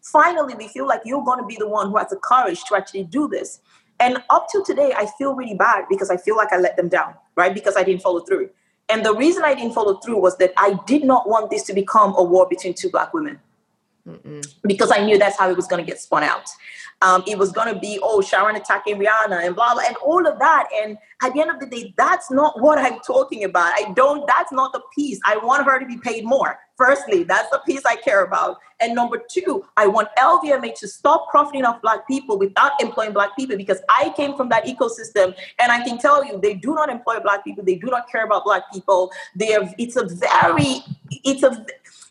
finally, we feel like you're going to be the one who has the courage to actually do this. And up to today, I feel really bad because I feel like I let them down, right? Because I didn't follow through. And the reason I didn't follow through was that I did not want this to become a war between two black women because I knew that's how it was going to get spun out. Um, it was going to be, oh, Sharon attacking Rihanna and blah, blah, and all of that. And at the end of the day, that's not what I'm talking about. I don't, that's not the piece. I want her to be paid more. Firstly, that's the piece I care about. And number two, I want LVMH to stop profiting off Black people without employing Black people because I came from that ecosystem. And I can tell you, they do not employ Black people. They do not care about Black people. They have, it's a very, it's a,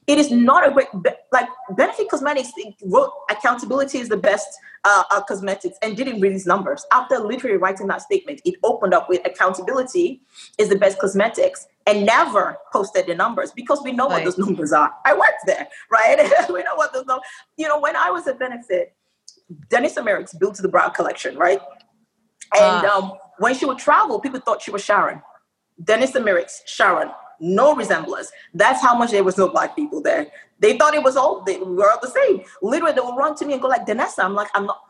it is not a great like benefit cosmetics wrote accountability is the best uh, uh, cosmetics and didn't release numbers after literally writing that statement it opened up with accountability is the best cosmetics and never posted the numbers because we know Right. what those numbers are. I worked there, right? we know what those numbers. You know, when I was at Benefit, Danessa Myricks built the bra collection, right? And Ah. um, when she would travel, people thought she was Sharon. Danessa Myricks, Sharon, no resemblance. That's how much there was no black people there. They thought it was all they were all the same. Literally, they would run to me and go like, Danessa. I'm like, I'm not.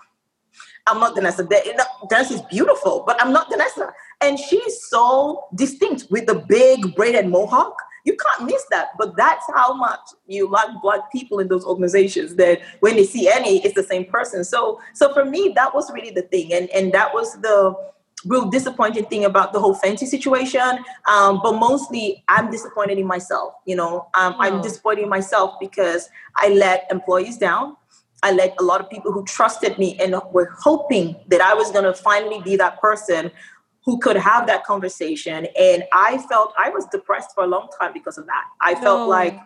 I'm not Danessa. Danessa is beautiful, but I'm not Danessa. And she's so distinct with the big braided mohawk. You can't miss that. But that's how much you like black people in those organizations that when they see any, it's the same person. So so for me, that was really the thing. And and that was the real disappointing thing about the whole Fenty situation. Um, but mostly I'm disappointed in myself. You know, um, I'm Oh. disappointed in myself because I let employees down. I let a lot of people who trusted me and were hoping that I was going to finally be that person who could have that conversation. And I felt I was depressed for a long time because of that. I No. felt like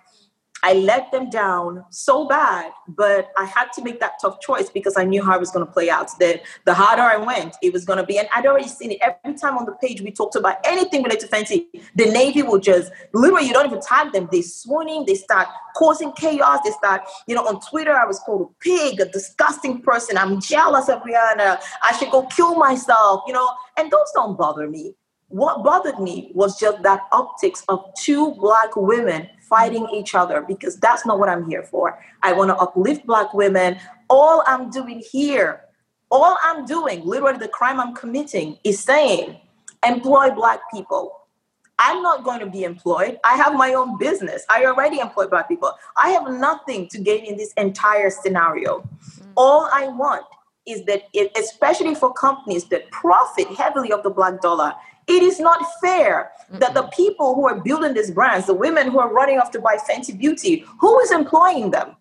I let them down so bad, but I had to make that tough choice because I knew how it was going to play out. That the harder I went, it was going to be. And I'd already seen it every time on the page we talked about anything related to Fenty. The Navy will just literally, you don't even tag them. They're swooning, they start causing chaos. They start, you know, on Twitter, I was called a pig, a disgusting person. I'm jealous of Rihanna. I should go kill myself, you know, and those don't bother me. What bothered me was just that optics of two black women fighting mm-hmm. each other because that's not what I'm here for. I want to uplift black women. All I'm doing here, all I'm doing, literally the crime I'm committing, is saying employ black people. I'm not going to be employed. I have my own business. I already employ black people. I have nothing to gain in this entire scenario. Mm-hmm. All I want is that, it, especially for companies that profit heavily of the black dollar, it is not fair that the people who are building these brands, the women who are running off to buy Fenty Beauty, who is employing them?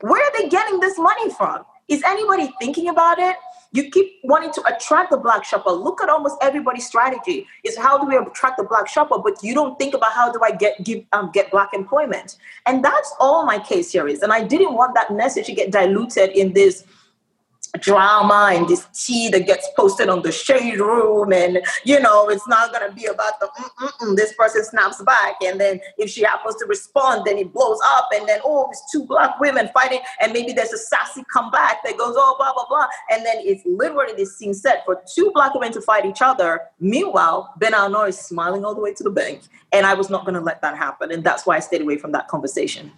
Where are they getting this money from? Is anybody thinking about it? You keep wanting to attract the black shopper. Look at almost everybody's strategy. Is how do we attract the black shopper? But you don't think about how do I get give um, get black employment? And that's all my case here is. And I didn't want that message to get diluted in this drama and this tea that gets posted on the shade room and you know it's not going to be about the mm, mm, mm, this person snaps back and then if she happens to respond then it blows up and then oh it's two black women fighting and maybe there's a sassy comeback that goes oh blah blah blah. And then it's literally this scene set for two black women to fight each other. Meanwhile ben Arnault is smiling all the way to the bank and i was not going to let that happen and that's why i stayed away from that conversation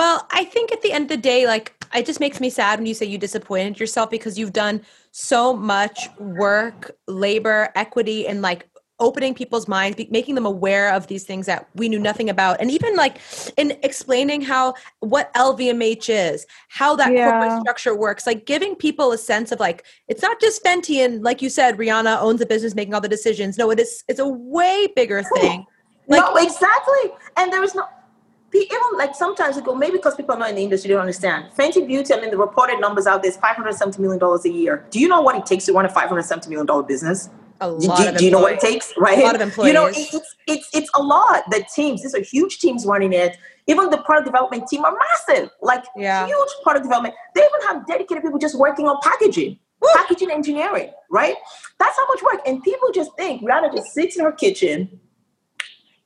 Well, I think at the end of the day, like it just makes me sad when you say you disappointed yourself because you've done so much work, labor, equity, and like opening people's minds, be- making them aware of these things that we knew nothing about, and even like in explaining how what LVMH is, how that Yeah. corporate structure works, like giving people a sense of like it's not just Fenty and like you said, Rihanna owns a business making all the decisions. No, it is it's a way bigger thing. Like- no, exactly. And there was no even like sometimes we go maybe because people are not in the industry, they don't understand. Fenty Beauty, I mean, the reported numbers out there is five hundred seventy million dollars a year. Do you know what it takes to run a five hundred seventy million dollar business? A lot do- of do you know what it takes? Right, A lot of You know, it's it's it's a lot. The teams, these are huge teams running it. Even the product development team are massive, like Yeah. huge product development. They even have dedicated people just working on packaging, packaging engineering. Right, that's how much work. And people just think Rihanna just sits in her kitchen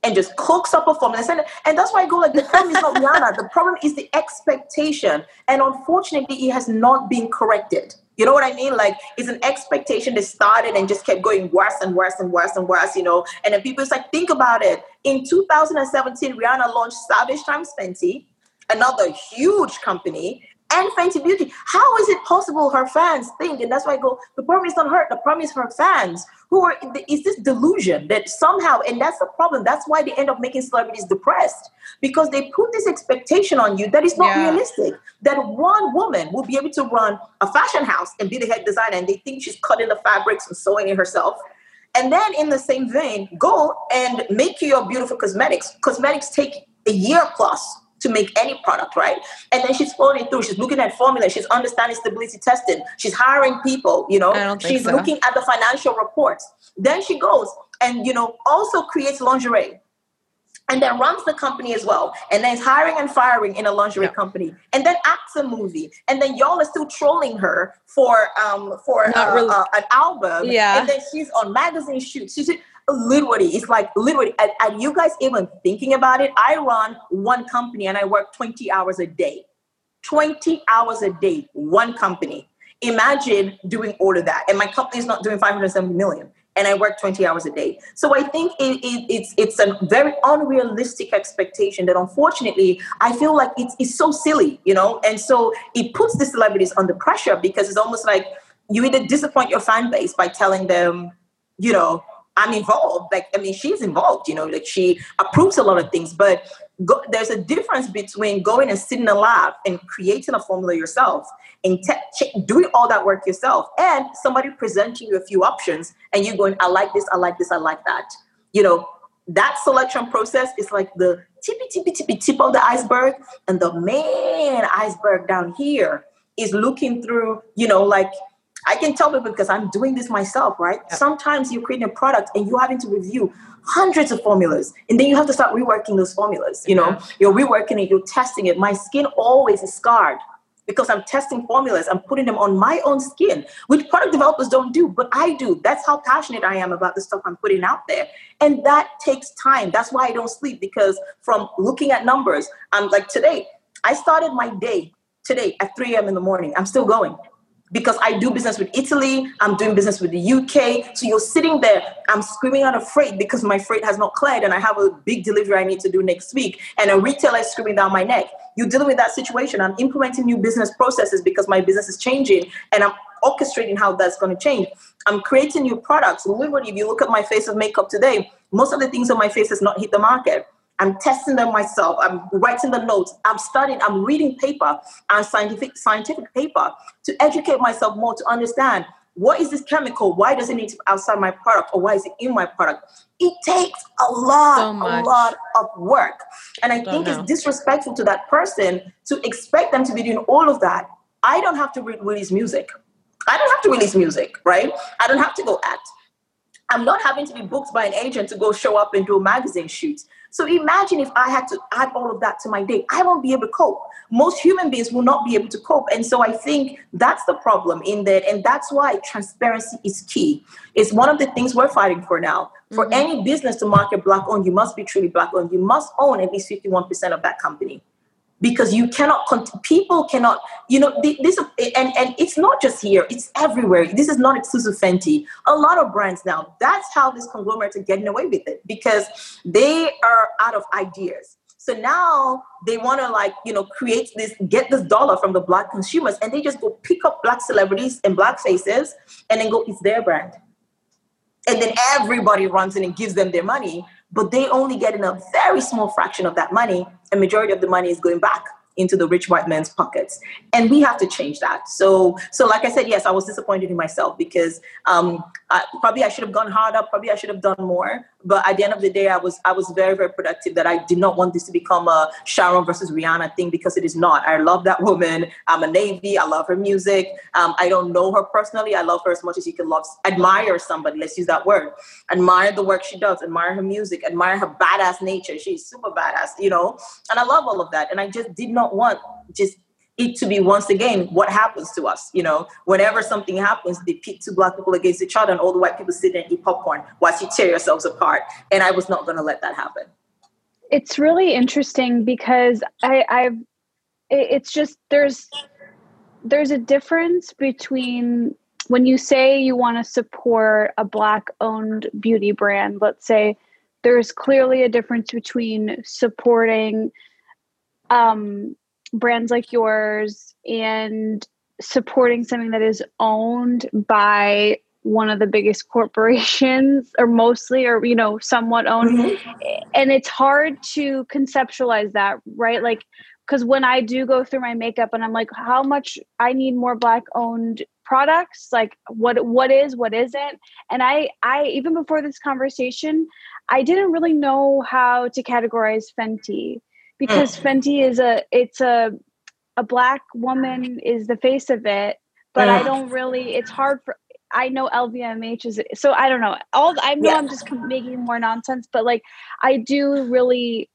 and just cooks up a formula. And, and that's why I go like the problem is not Rihanna. The problem is the expectation. And unfortunately, it has not been corrected. You know what I mean? Like it's an expectation that started and just kept going worse and worse and worse and worse, you know. And then people it's like, think about it. In 2017, Rihanna launched Savage Times Fenty, another huge company, and Fenty Beauty. How is it possible her fans think? And that's why I go, the problem is not her, the problem is her fans who are, is this delusion that somehow, and that's the problem. That's why they end up making celebrities depressed because they put this expectation on you that is not Yeah. realistic. That one woman will be able to run a fashion house and be the head designer, and they think she's cutting the fabrics and sewing it herself. And then, in the same vein, go and make your beautiful cosmetics. Cosmetics take a year plus to make any product, right? And then she's following through. She's looking at formula. She's understanding stability testing. She's hiring people. You know, I don't think she's so. looking at the financial reports. Then she goes and you know also creates lingerie. and then runs the company as well, and then is hiring and firing in a lingerie Yeah. company, and then acts a movie, and then y'all are still trolling her for um for uh, really. uh, an album, Yeah. and then she's on magazine shoots. She's literally, it's like literally. Are, are you guys even thinking about it? I run one company and I work twenty hours a day. 20 hours a day, one company. Imagine doing all of that. And my company is not doing 570 million. And I work 20 hours a day. So I think it, it, it's it's a very unrealistic expectation that unfortunately I feel like it's, it's so silly, you know? And so it puts the celebrities under pressure because it's almost like you either disappoint your fan base by telling them, you know, I'm involved. Like, I mean, she's involved, you know, like she approves a lot of things, but go, there's a difference between going and sitting in a lab and creating a formula yourself and te- doing all that work yourself and somebody presenting you a few options and you going, I like this, I like this, I like that. You know, that selection process is like the tippy, tippy, tippy tip of the iceberg. And the main iceberg down here is looking through, you know, like I can tell people because I'm doing this myself, right? Yep. Sometimes you're creating a product and you're having to review hundreds of formulas and then you have to start reworking those formulas. You know, Yeah. you're reworking it, you're testing it. My skin always is scarred because I'm testing formulas, I'm putting them on my own skin, which product developers don't do, but I do. That's how passionate I am about the stuff I'm putting out there. And that takes time. That's why I don't sleep because from looking at numbers, I'm like today, I started my day today at 3 a.m. in the morning. I'm still going because I do business with Italy, I'm doing business with the UK. So you're sitting there, I'm screaming out of freight because my freight has not cleared and I have a big delivery I need to do next week. And a retailer is screaming down my neck. You're dealing with that situation. I'm implementing new business processes because my business is changing and I'm orchestrating how that's going to change. I'm creating new products. Literally, if you look at my face of makeup today, most of the things on my face has not hit the market. I'm testing them myself. I'm writing the notes. I'm studying. I'm reading paper and scientific scientific paper to educate myself more to understand what is this chemical? Why does it need to be outside my product, or why is it in my product? It takes a lot, So a lot of work, and I Don't think know. it's disrespectful to that person to expect them to be doing all of that. I don't have to re- release music. I don't have to release music, right? I don't have to go act. I'm not having to be booked by an agent to go show up and do a magazine shoot. So imagine if I had to add all of that to my day. I won't be able to cope. Most human beings will not be able to cope. And so I think that's the problem in that. And that's why transparency is key. It's one of the things we're fighting for now. For mm-hmm. any business to market black owned, you must be truly black owned. You must own at least 51% of that company because you cannot people cannot you know this and and it's not just here it's everywhere. This is not exclusive fenty. A lot of brands now that's how these conglomerates are getting away with it because they are out of ideas. So now they want to like you know create this get this dollar from the black consumers and they just go pick up black celebrities and black faces and then go it's their brand. And then everybody runs in and gives them their money but they only get in a very small fraction of that money and majority of the money is going back into the rich white man's pockets. And we have to change that. So so like i said yes i was disappointed in myself because um I, probably i should have gone harder probably i should have done more. But at the end of the day i was i was very very productive that i did not want this to become a sharon versus rihanna thing because it is not. I love that woman. I'm a navy. I love her music. Um, i don't know her personally. I love her as much as you can love admire somebody. Let's use that word. Admire the work she does. Admire her music. Admire her badass nature. She's super badass you know? And i love all of that. And i just did not want just it to be once again what happens to us you know? Whenever something happens they pit two black people against each other and all the white people sit there and eat popcorn whilst you tear yourselves apart. And i was not going to let that happen. It's really interesting because I, I've it's just there's there's a difference between when you say you want to support a black owned beauty brand let's say there's clearly a difference between supporting um, brands like yours and supporting something that is owned by one of the biggest corporations or mostly or you know somewhat owned. And it's hard to conceptualize that right? Like because when i do go through my makeup and i'm like how much i need more black owned products? Like what what is what isn't? And i i even before this conversation i didn't really know how to categorize fenty because oh. fenty is a it's a a black woman is the face of it but i don't really it's hard for I know LVMH is so I don't know. All I know Yeah. I'm just making more nonsense, but like I do really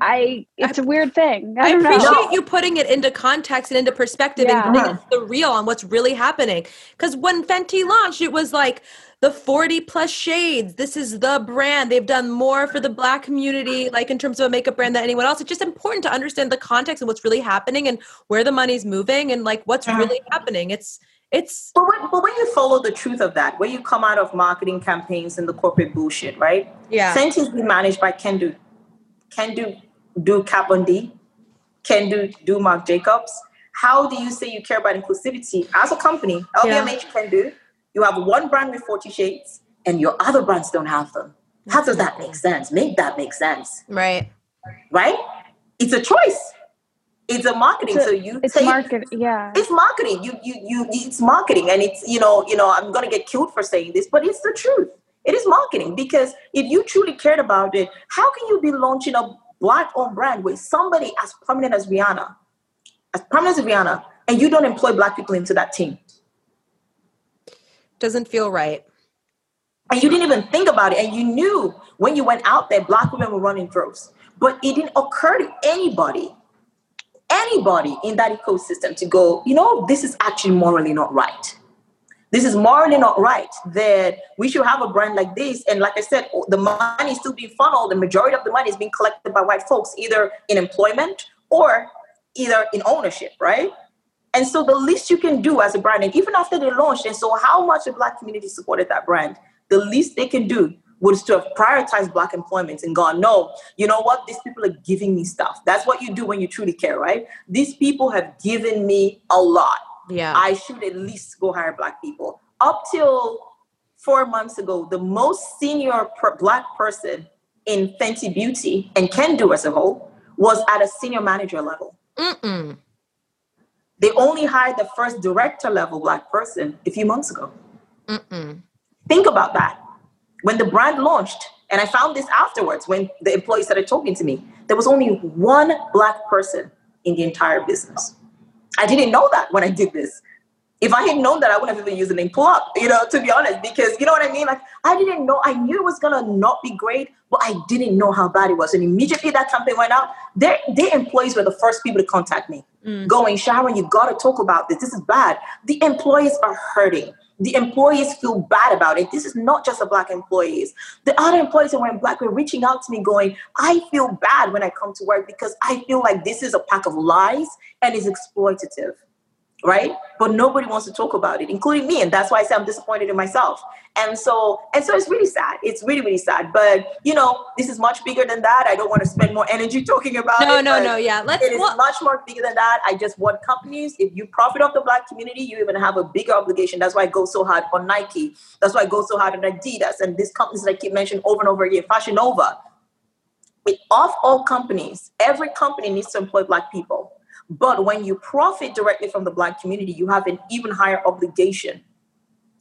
I it's a weird thing. I I don't know. appreciate you putting it into context and into perspective Yeah. and it the real on what's really happening. Because when Fenty launched, it was like the 40 plus shades. This is the brand. They've done more for the black community, like in terms of a makeup brand than anyone else. It's just important to understand the context and what's really happening and where the money's moving and like what's Mhm. really happening. It's it's But when, but when you follow the truth of that, when you come out of marketing campaigns and the corporate bullshit, right? yeah. Fenty's being managed by Kendo. Kendo do Kat Von D. Kendu do Marc Jacobs. How do you say you care about inclusivity as a company? LVMH Kendo. You have one brand with 40 shades and your other brands don't have them. How does that make sense? Make that make sense, Right. right? It's a choice. It's a marketing. It's a- so you It's take- market, yeah. it's marketing. You, you, you, it's marketing, and it's you know, you know, I'm gonna get killed for saying this, but it's the truth. It is marketing because if you truly cared about it, how can you be launching a black-owned brand with somebody as prominent as Rihanna, as prominent as Rihanna, and you don't employ black people into that team, Doesn't feel right. and you didn't even think about it, and you knew when you went out there, black women were running droves, but it didn't occur to anybody, anybody in that ecosystem to go, you know, this is actually morally not right. this is morally not right that we should have a brand like this and like i said the money is still being funneled the majority of the money is being collected by white folks either in employment or either in ownership right and so the least you Kendo as a brand and even after they launched and so how much the black community supported that brand the least they can do was to have prioritized black employment and gone no you know what these people are giving me stuff that's what you do when you truly care right these people have given me a lot Yeah. I should at least go hire black people. Up till four months ago, the most senior per- black person in Fenty Beauty and can do as a whole was at a senior manager level. Mm-mm. They only hired the first director level black person a few months ago. Mm-mm. Think about that. When the brand launched, and I found this afterwards when the employees started talking to me, there was only one black person in the entire business. I didn't know that when I did this. If I had known that, I wouldn't have even used the name pull up, you know, to be honest, because you know what I mean? Like, I didn't know, I knew it was gonna not be great, but I didn't know how bad it was. And immediately that campaign went out, their, their employees were the first people to contact me, Mm. going, Sharon, you gotta talk about this. This is bad. The employees are hurting. The employees feel bad about it. This is not just the black employees. The other employees that weren't black were reaching out to me going, I feel bad when I come to work because I feel like this is a pack of lies and is exploitative. Right? But nobody wants to talk about it, including me. And that's why I say I'm disappointed in myself. And so, and so it's really sad. It's really, really sad. But you know, this is much bigger than that. I don't want to spend more energy talking about No, it. no, but no. Yeah. Let's. it is well- much more bigger than that. I just want companies, if you profit off the black community, you even have a bigger obligation. That's why I go so hard on Nike. That's why I go so hard on Adidas and these companies that I keep mentioning over and over again, Fashion Nova. With of all companies, every company needs to employ black people. But when you profit directly from the black community, you have an even higher obligation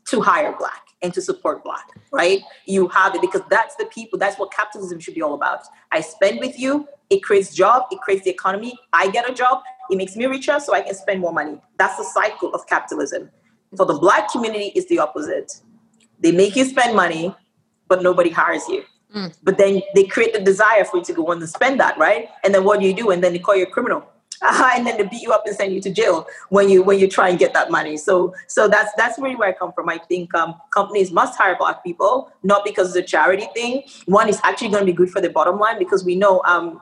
to hire black and to support black, right? You have it because that's the people, that's what capitalism should be all about. I spend with you, it creates job, it creates the economy. I get a job, it makes me richer so I can spend more money. That's the cycle of capitalism. For the black community, it's the opposite. They make you spend money, but nobody hires you. Mm. But then they create the desire for you to go on and spend that, right? And then what do you do? And then they call you a criminal. and then they beat you up and send you to jail when you when you try and get that money. So so that's that's really where I come from. I think um, companies must hire black people, not because it's a charity thing. One is actually going to be good for the bottom line because we know um,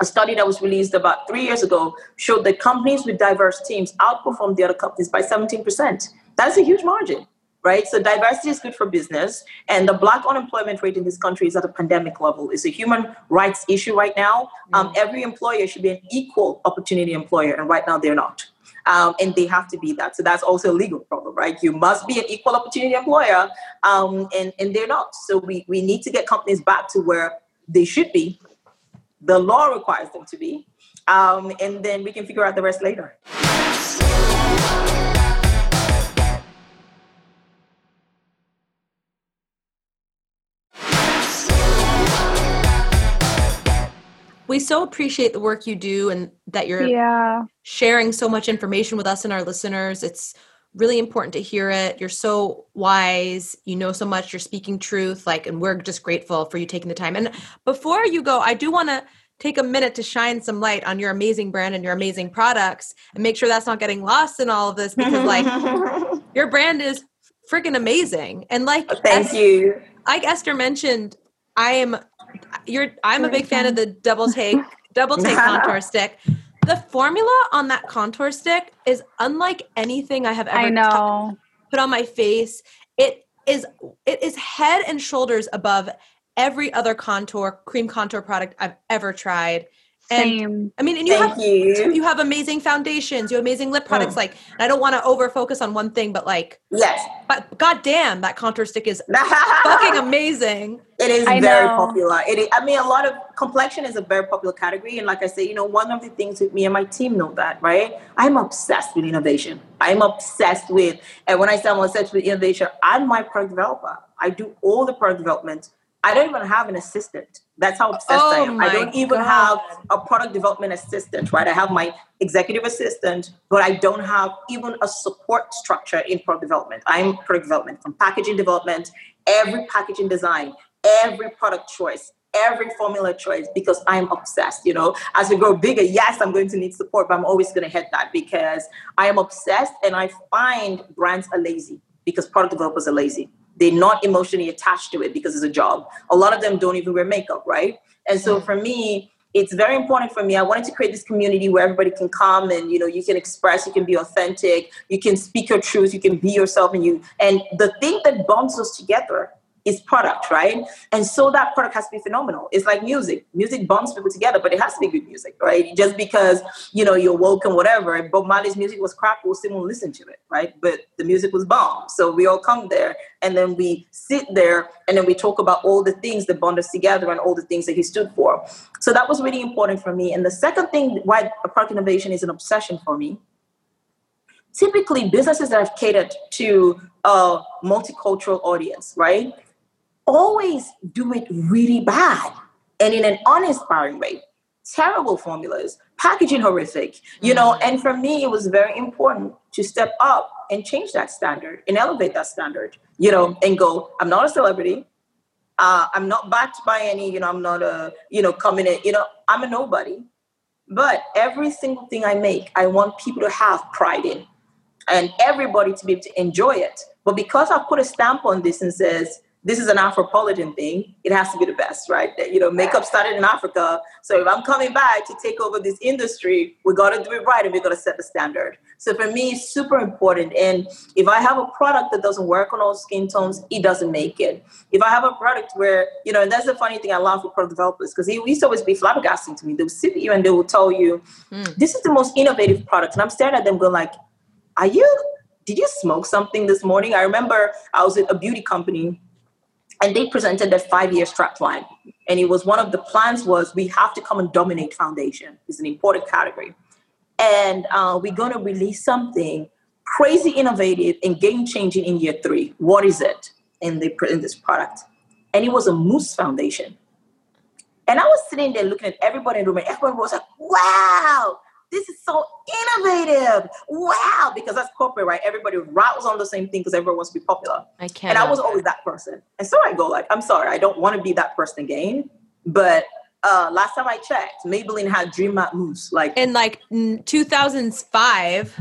a study that was released about three years ago showed that companies with diverse teams outperform the other companies by 17%. That's a huge margin, right? So diversity is good for business. And the black unemployment rate in this country is at a pandemic level. It's a human rights issue right now. Um, every employer should be an equal opportunity employer, and right now they're not. Um, and they have to be that. So that's also a legal problem, right? You must be an equal opportunity employer, um, and, and they're not. So we, we need to get companies back to where they should be. The law requires them to be. Um, and then we can figure out the rest later. We so appreciate the work you do and that you're Yeah. sharing so much information with us and our listeners. It's really important to hear it. You're so wise. You know so much. You're speaking truth. Like, and we're just grateful for you taking the time. And before you go, I do want to take a minute to shine some light on your amazing brand and your amazing products and make sure that's not getting lost in all of this because like your brand is freaking amazing. And like Thank Es- you. like Esther mentioned, I am you're I'm a big fan of the double take double take contour stick. The formula on that contour stick is unlike anything I have ever I know. put on my face. It is it is head and shoulders above every other contour cream contour product I've ever tried. And Same. I mean, and you Thank have you. you have amazing foundations, you have amazing lip products. Mm. Like, and I don't want to over focus on one thing, but like, Yes. but goddamn, that contour stick is fucking amazing. It is I very know. popular. It is, I mean, a lot of complexion is a very popular category. And like I say, you know, one of the things with me and my team know that, right? I'm obsessed with innovation. I'm obsessed with, and when I say I'm obsessed with innovation, I'm my product developer. I do all the product development. I don't even have an assistant. That's how obsessed I Oh am. I don't even God. have a product development assistant, right? I have my executive assistant, but I don't have even a support structure in product development. I'm product development from packaging development, every packaging design, every product choice, every formula choice, because I'm obsessed. You know, as we grow bigger, yes, I'm going to need support, but I'm always going to hit that because I am obsessed and I find brands are lazy because product developers are lazy. They're not emotionally attached to it because it's a job. A lot of them don't even wear makeup, right? And so mm. for me, it's very important for me. I wanted to create this community where everybody can come and you know you can express, you can be authentic, you can speak your truth, you can be yourself, and you. And the thing that bonds us together is product, right? And so that product has to be phenomenal. It's like music. Music bonds people together, but it has to be good music, right? Just because you know you're woke and whatever. Bob Marley's music was crap, we'll still listen to it, right? But the music was bomb. So we all come there and then we sit there and then we talk about all the things that bond us together and all the things that he stood for. So that was really important for me. And the second thing why product innovation is an obsession for me typically businesses that have catered to a multicultural audience, right? Always do it really bad and in an uninspiring way. Terrible formulas, packaging horrific, you know. And for me, it was very important to step up and change that standard and elevate that standard, you know, and go, I'm not a celebrity. Uh, I'm not backed by any, you know, I'm not a, you know, coming in, you know, I'm a nobody. But every single thing I make, I want people to have pride in and everybody to be able to enjoy it. But because I put a stamp on this and says this is an Afropolitan thing, it has to be the best, right? That, you know, makeup started in Africa. So if I'm coming back to take over this industry, we got to do it right and we got to set the standard. So for me, it's super important. And if I have a product that doesn't work on all skin tones, it doesn't make it. If I have a product where, you know, and that's the funny thing I love with product developers because he used to always be flabbergasting to me. They will sit you and they will tell you, Mm. this is the most innovative product. And I'm staring at them going like, are you did you smoke something this morning i remember i was at a beauty company and they presented their five-year strat plan. And it was one of the plans was we have to come and dominate foundation. It's an important category. And uh, we're going to release something crazy innovative and game changing in year three. What is it and they in this product? And it was a mousse foundation. And i was sitting there looking at everybody in the room and everyone was like wow this is so innovative. Wow. Because that's corporate, right? Everybody rattles on the same thing because everyone wants to be popular. I can't. And I was always that person. And so I go like, I'm sorry, I don't want to be that person again. But uh, last time I checked, Maybelline had Dream Matte Mousse like in like 2005.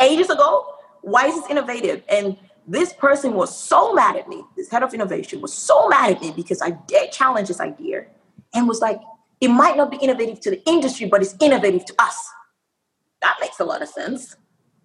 ages ago. Why is this innovative? And this person was so mad at me. This head of innovation was so mad at me because I did challenge this idea and was like, it might not be innovative to the industry, but it's innovative to us. That makes a lot of sense.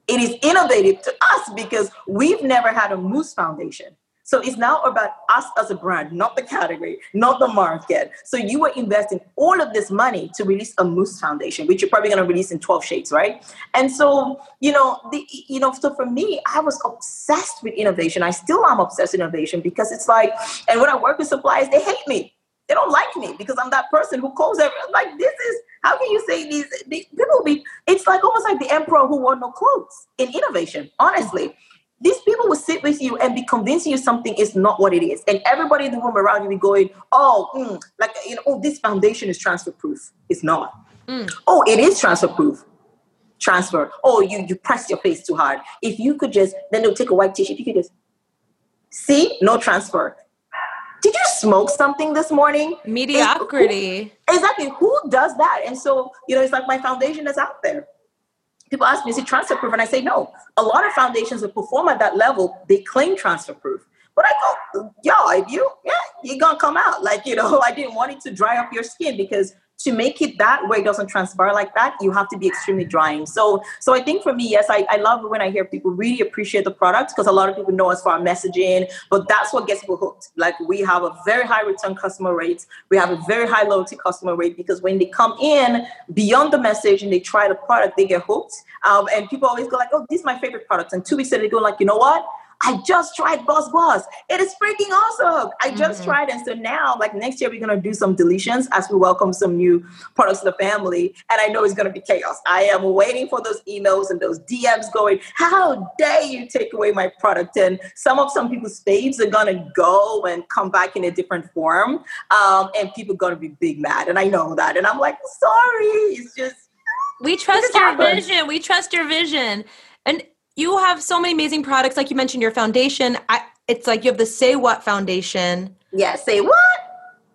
It is innovative to us because we've never had a mousse foundation. So it's now about us as a brand, not the category, not the market. So you were investing all of this money to release a mousse foundation, which you're probably going to release in 12 shades, right? And so, you know, the, you know, so for me, I was obsessed with innovation. I still am obsessed with innovation because it's like, and when I work with suppliers, they hate me. They don't like me because I'm that person who calls everyone like, this is, how can you say these, these people be, it's like almost like the emperor who wore no clothes in innovation, honestly these people will sit with you and be convincing you something is not what it is. And everybody in the room around you be going, oh, mm, like, you know, oh, this foundation is transfer proof. It's not. Mm. Oh, it is transfer proof. transfer. Oh, you you pressed your face too hard. If you could just, then they'll take a white tissue. If you could just see, no transfer. Smoke something this morning? Mediocrity. Exactly. Who does that? And so, you know, it's like my foundation is out there. People ask me, is it transfer proof? And I say, no. A lot of foundations that perform at that level, they claim transfer proof. But I go, yo, if you, yeah, you're gonna come out. Like, you know, I didn't want it to dry up your skin because to make it that way it doesn't transpire like that you have to be extremely drying. So so i think for me yes i, I love when i hear people really appreciate the product because a lot of people know us for our messaging but that's what gets people hooked. Like we have a very high return customer rate we have a very high loyalty customer rate because when they come in beyond the message and they try the product they get hooked. Um, and people always go like oh this is my favorite product. And two weeks later they go like you know what I just tried Boss Boss. It is freaking awesome. I just mm-hmm. tried. And so now, like next year, we're going to do some deletions as we welcome some new products to the family. And I know it's going to be chaos. I am waiting for those emails and those DMs going, How dare you take away my product? And some of some people's faves are going to go and come back in a different form. Um, and people are going to be big mad. And I know that. And I'm like, Sorry. It's just. We trust your happens. vision. We trust your vision. And you have so many amazing products. Like you mentioned, your foundation. I, it's like you have the Say What Foundation. Yeah, Say What.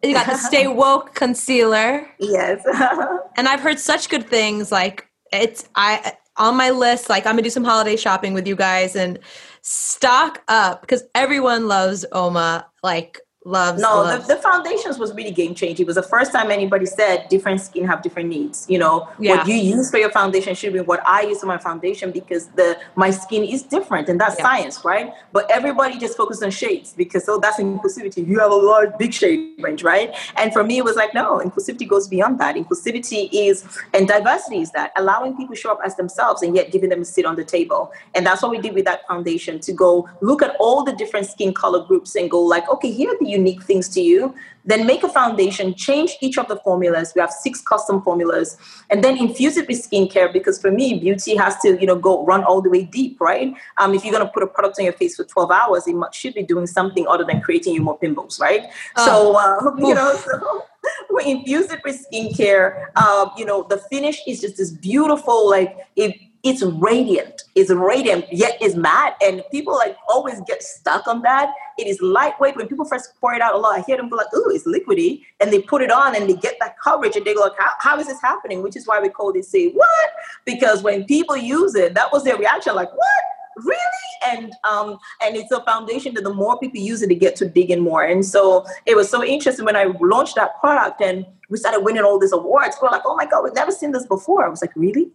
You got the Stay Woke Concealer. Yes. and I've heard such good things. Like it's I on my list. Like I'm gonna do some holiday shopping with you guys and stock up because everyone loves UOMA. Like loves no loves. The, the foundations was really game changing. It was the first time anybody said different skin have different needs. You know yeah. what you use for your foundation should be what i use for my foundation because the my skin is different and that's yeah. science right? But everybody just focused on shades because so that's inclusivity. You have a large big shade range right? And for me it was like no inclusivity goes beyond that. Inclusivity is and diversity is that allowing people to show up as themselves and yet giving them a seat on the table. And that's what we did with that foundation to go look at all the different skin color groups and go like okay here are the unique things to you. Then make a foundation, change each of the formulas. We have six custom formulas, and then infuse it with skincare because for me, beauty has to, you know, go run all the way deep, right? Um, if you're gonna put a product on your face for 12 hours, it should be doing something other than creating you more pimples, right? Oh. So, uh, you know, so we infuse it with skincare. Uh, you know, the finish is just this beautiful, like it it's radiant. It's radiant, yet it's matte. And people like always get stuck on that. It is lightweight. When people first pour it out a lot, I hear them go like, "Ooh, it's liquidy," and they put it on and they get that coverage, and they go like, "How, how is this happening?" Which is why we call it "Say What," because when people use it, that was their reaction, like, "What?" really and um and it's a foundation that the more people use it they get to dig in more and so it was so interesting when i launched that product and we started winning all these awards we're like oh my god we've never seen this before i was like really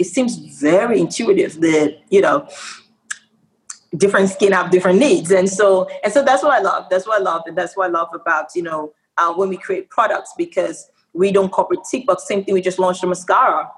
it seems very intuitive that you know different skin have different needs. And so and so that's what i love that's what i love and that's what i love about you know uh, when we create products because we don't corporate tick but same thing we just launched a mascara.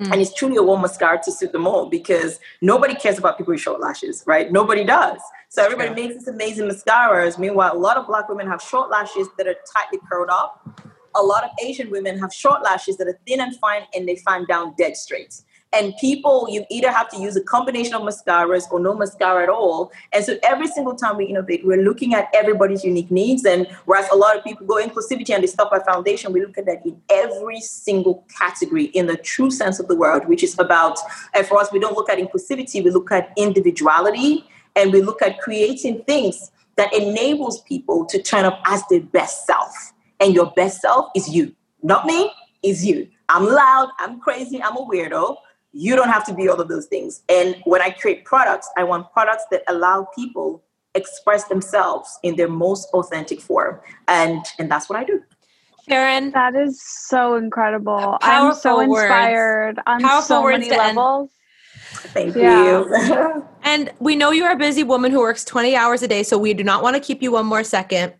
Mm. and it's truly a one mascara to suit them all because nobody cares about people with short lashes right? Nobody does. So everybody yeah. makes these amazing mascaras. Meanwhile a lot of black women have short lashes that are tightly curled up. A lot of asian women have short lashes that are thin and fine and they find down dead straight and people, you either have to use a combination of mascaras or no mascara at all. And so every single time we innovate, we're looking at everybody's unique needs. And whereas a lot of people go inclusivity and they stop at foundation, we look at that in every single category in the true sense of the word, which is about, and for us, we don't look at inclusivity, we look at individuality and we look at creating things that enables people to turn up as their best self. And your best self is you, not me, is you. I'm loud, I'm crazy, I'm a weirdo, you don't have to be all of those things. And when I create products, I want products that allow people express themselves in their most authentic form. And and that's what I do. Sharon. That is so incredible. I'm so inspired words. on Powerful so many levels. Thank yeah. you. and we know you're a busy woman who works 20 hours a day, so we do not want to keep you one more second.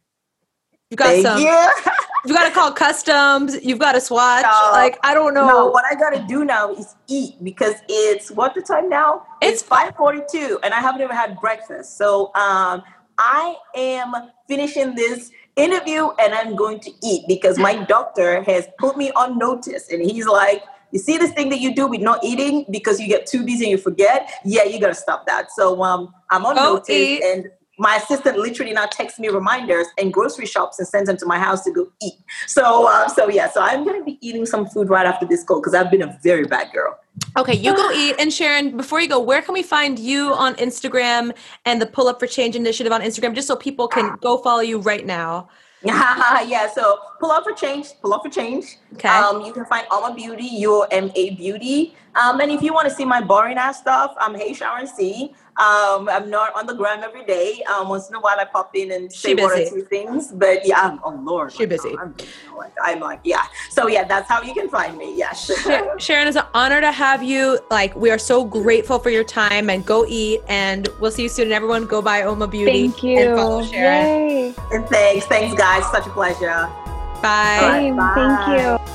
You've got Thank some. You. you've got to call customs. You've got to swatch. No, like I don't know. No, what I got to do now is eat because it's what the time now? It's, it's five forty-two, and I haven't even had breakfast. So um, I am finishing this interview, and I'm going to eat because my doctor has put me on notice, and he's like. You see this thing that you do with not eating because you get too busy and you forget? Yeah, you gotta stop that. So um, I'm on Go notice, eat. and my assistant literally now texts me reminders and grocery shops and sends them to my house to go eat. So, uh, so yeah, so I'm gonna be eating some food right after this call because I've been a very bad girl. Okay, you go eat. And Sharon, before you go, where can we find you on Instagram and the Pull Up for Change initiative on Instagram, just so people can go follow you right now? yeah, so pull up for change, pull up for change. Okay. Um, you can find UOMA Beauty, U M A Beauty. Um, and if you want to see my boring ass stuff, I'm Hey Sharon C. Um, I'm not on the gram every day. Um, once in a while I pop in and say She one or two things. But yeah, I'm, oh Lord. She busy. I'm, I'm like, yeah. So yeah, that's how you can find me. Yes. Sha- Sharon, it's an honor to have you. Like, we are so grateful for your time and go eat. And we'll see you soon. And everyone go buy UOMA Beauty. Thank you. And follow Sharon. Yay. and thanks, thanks guys. Such a pleasure. Bye. All right, bye. Thank you.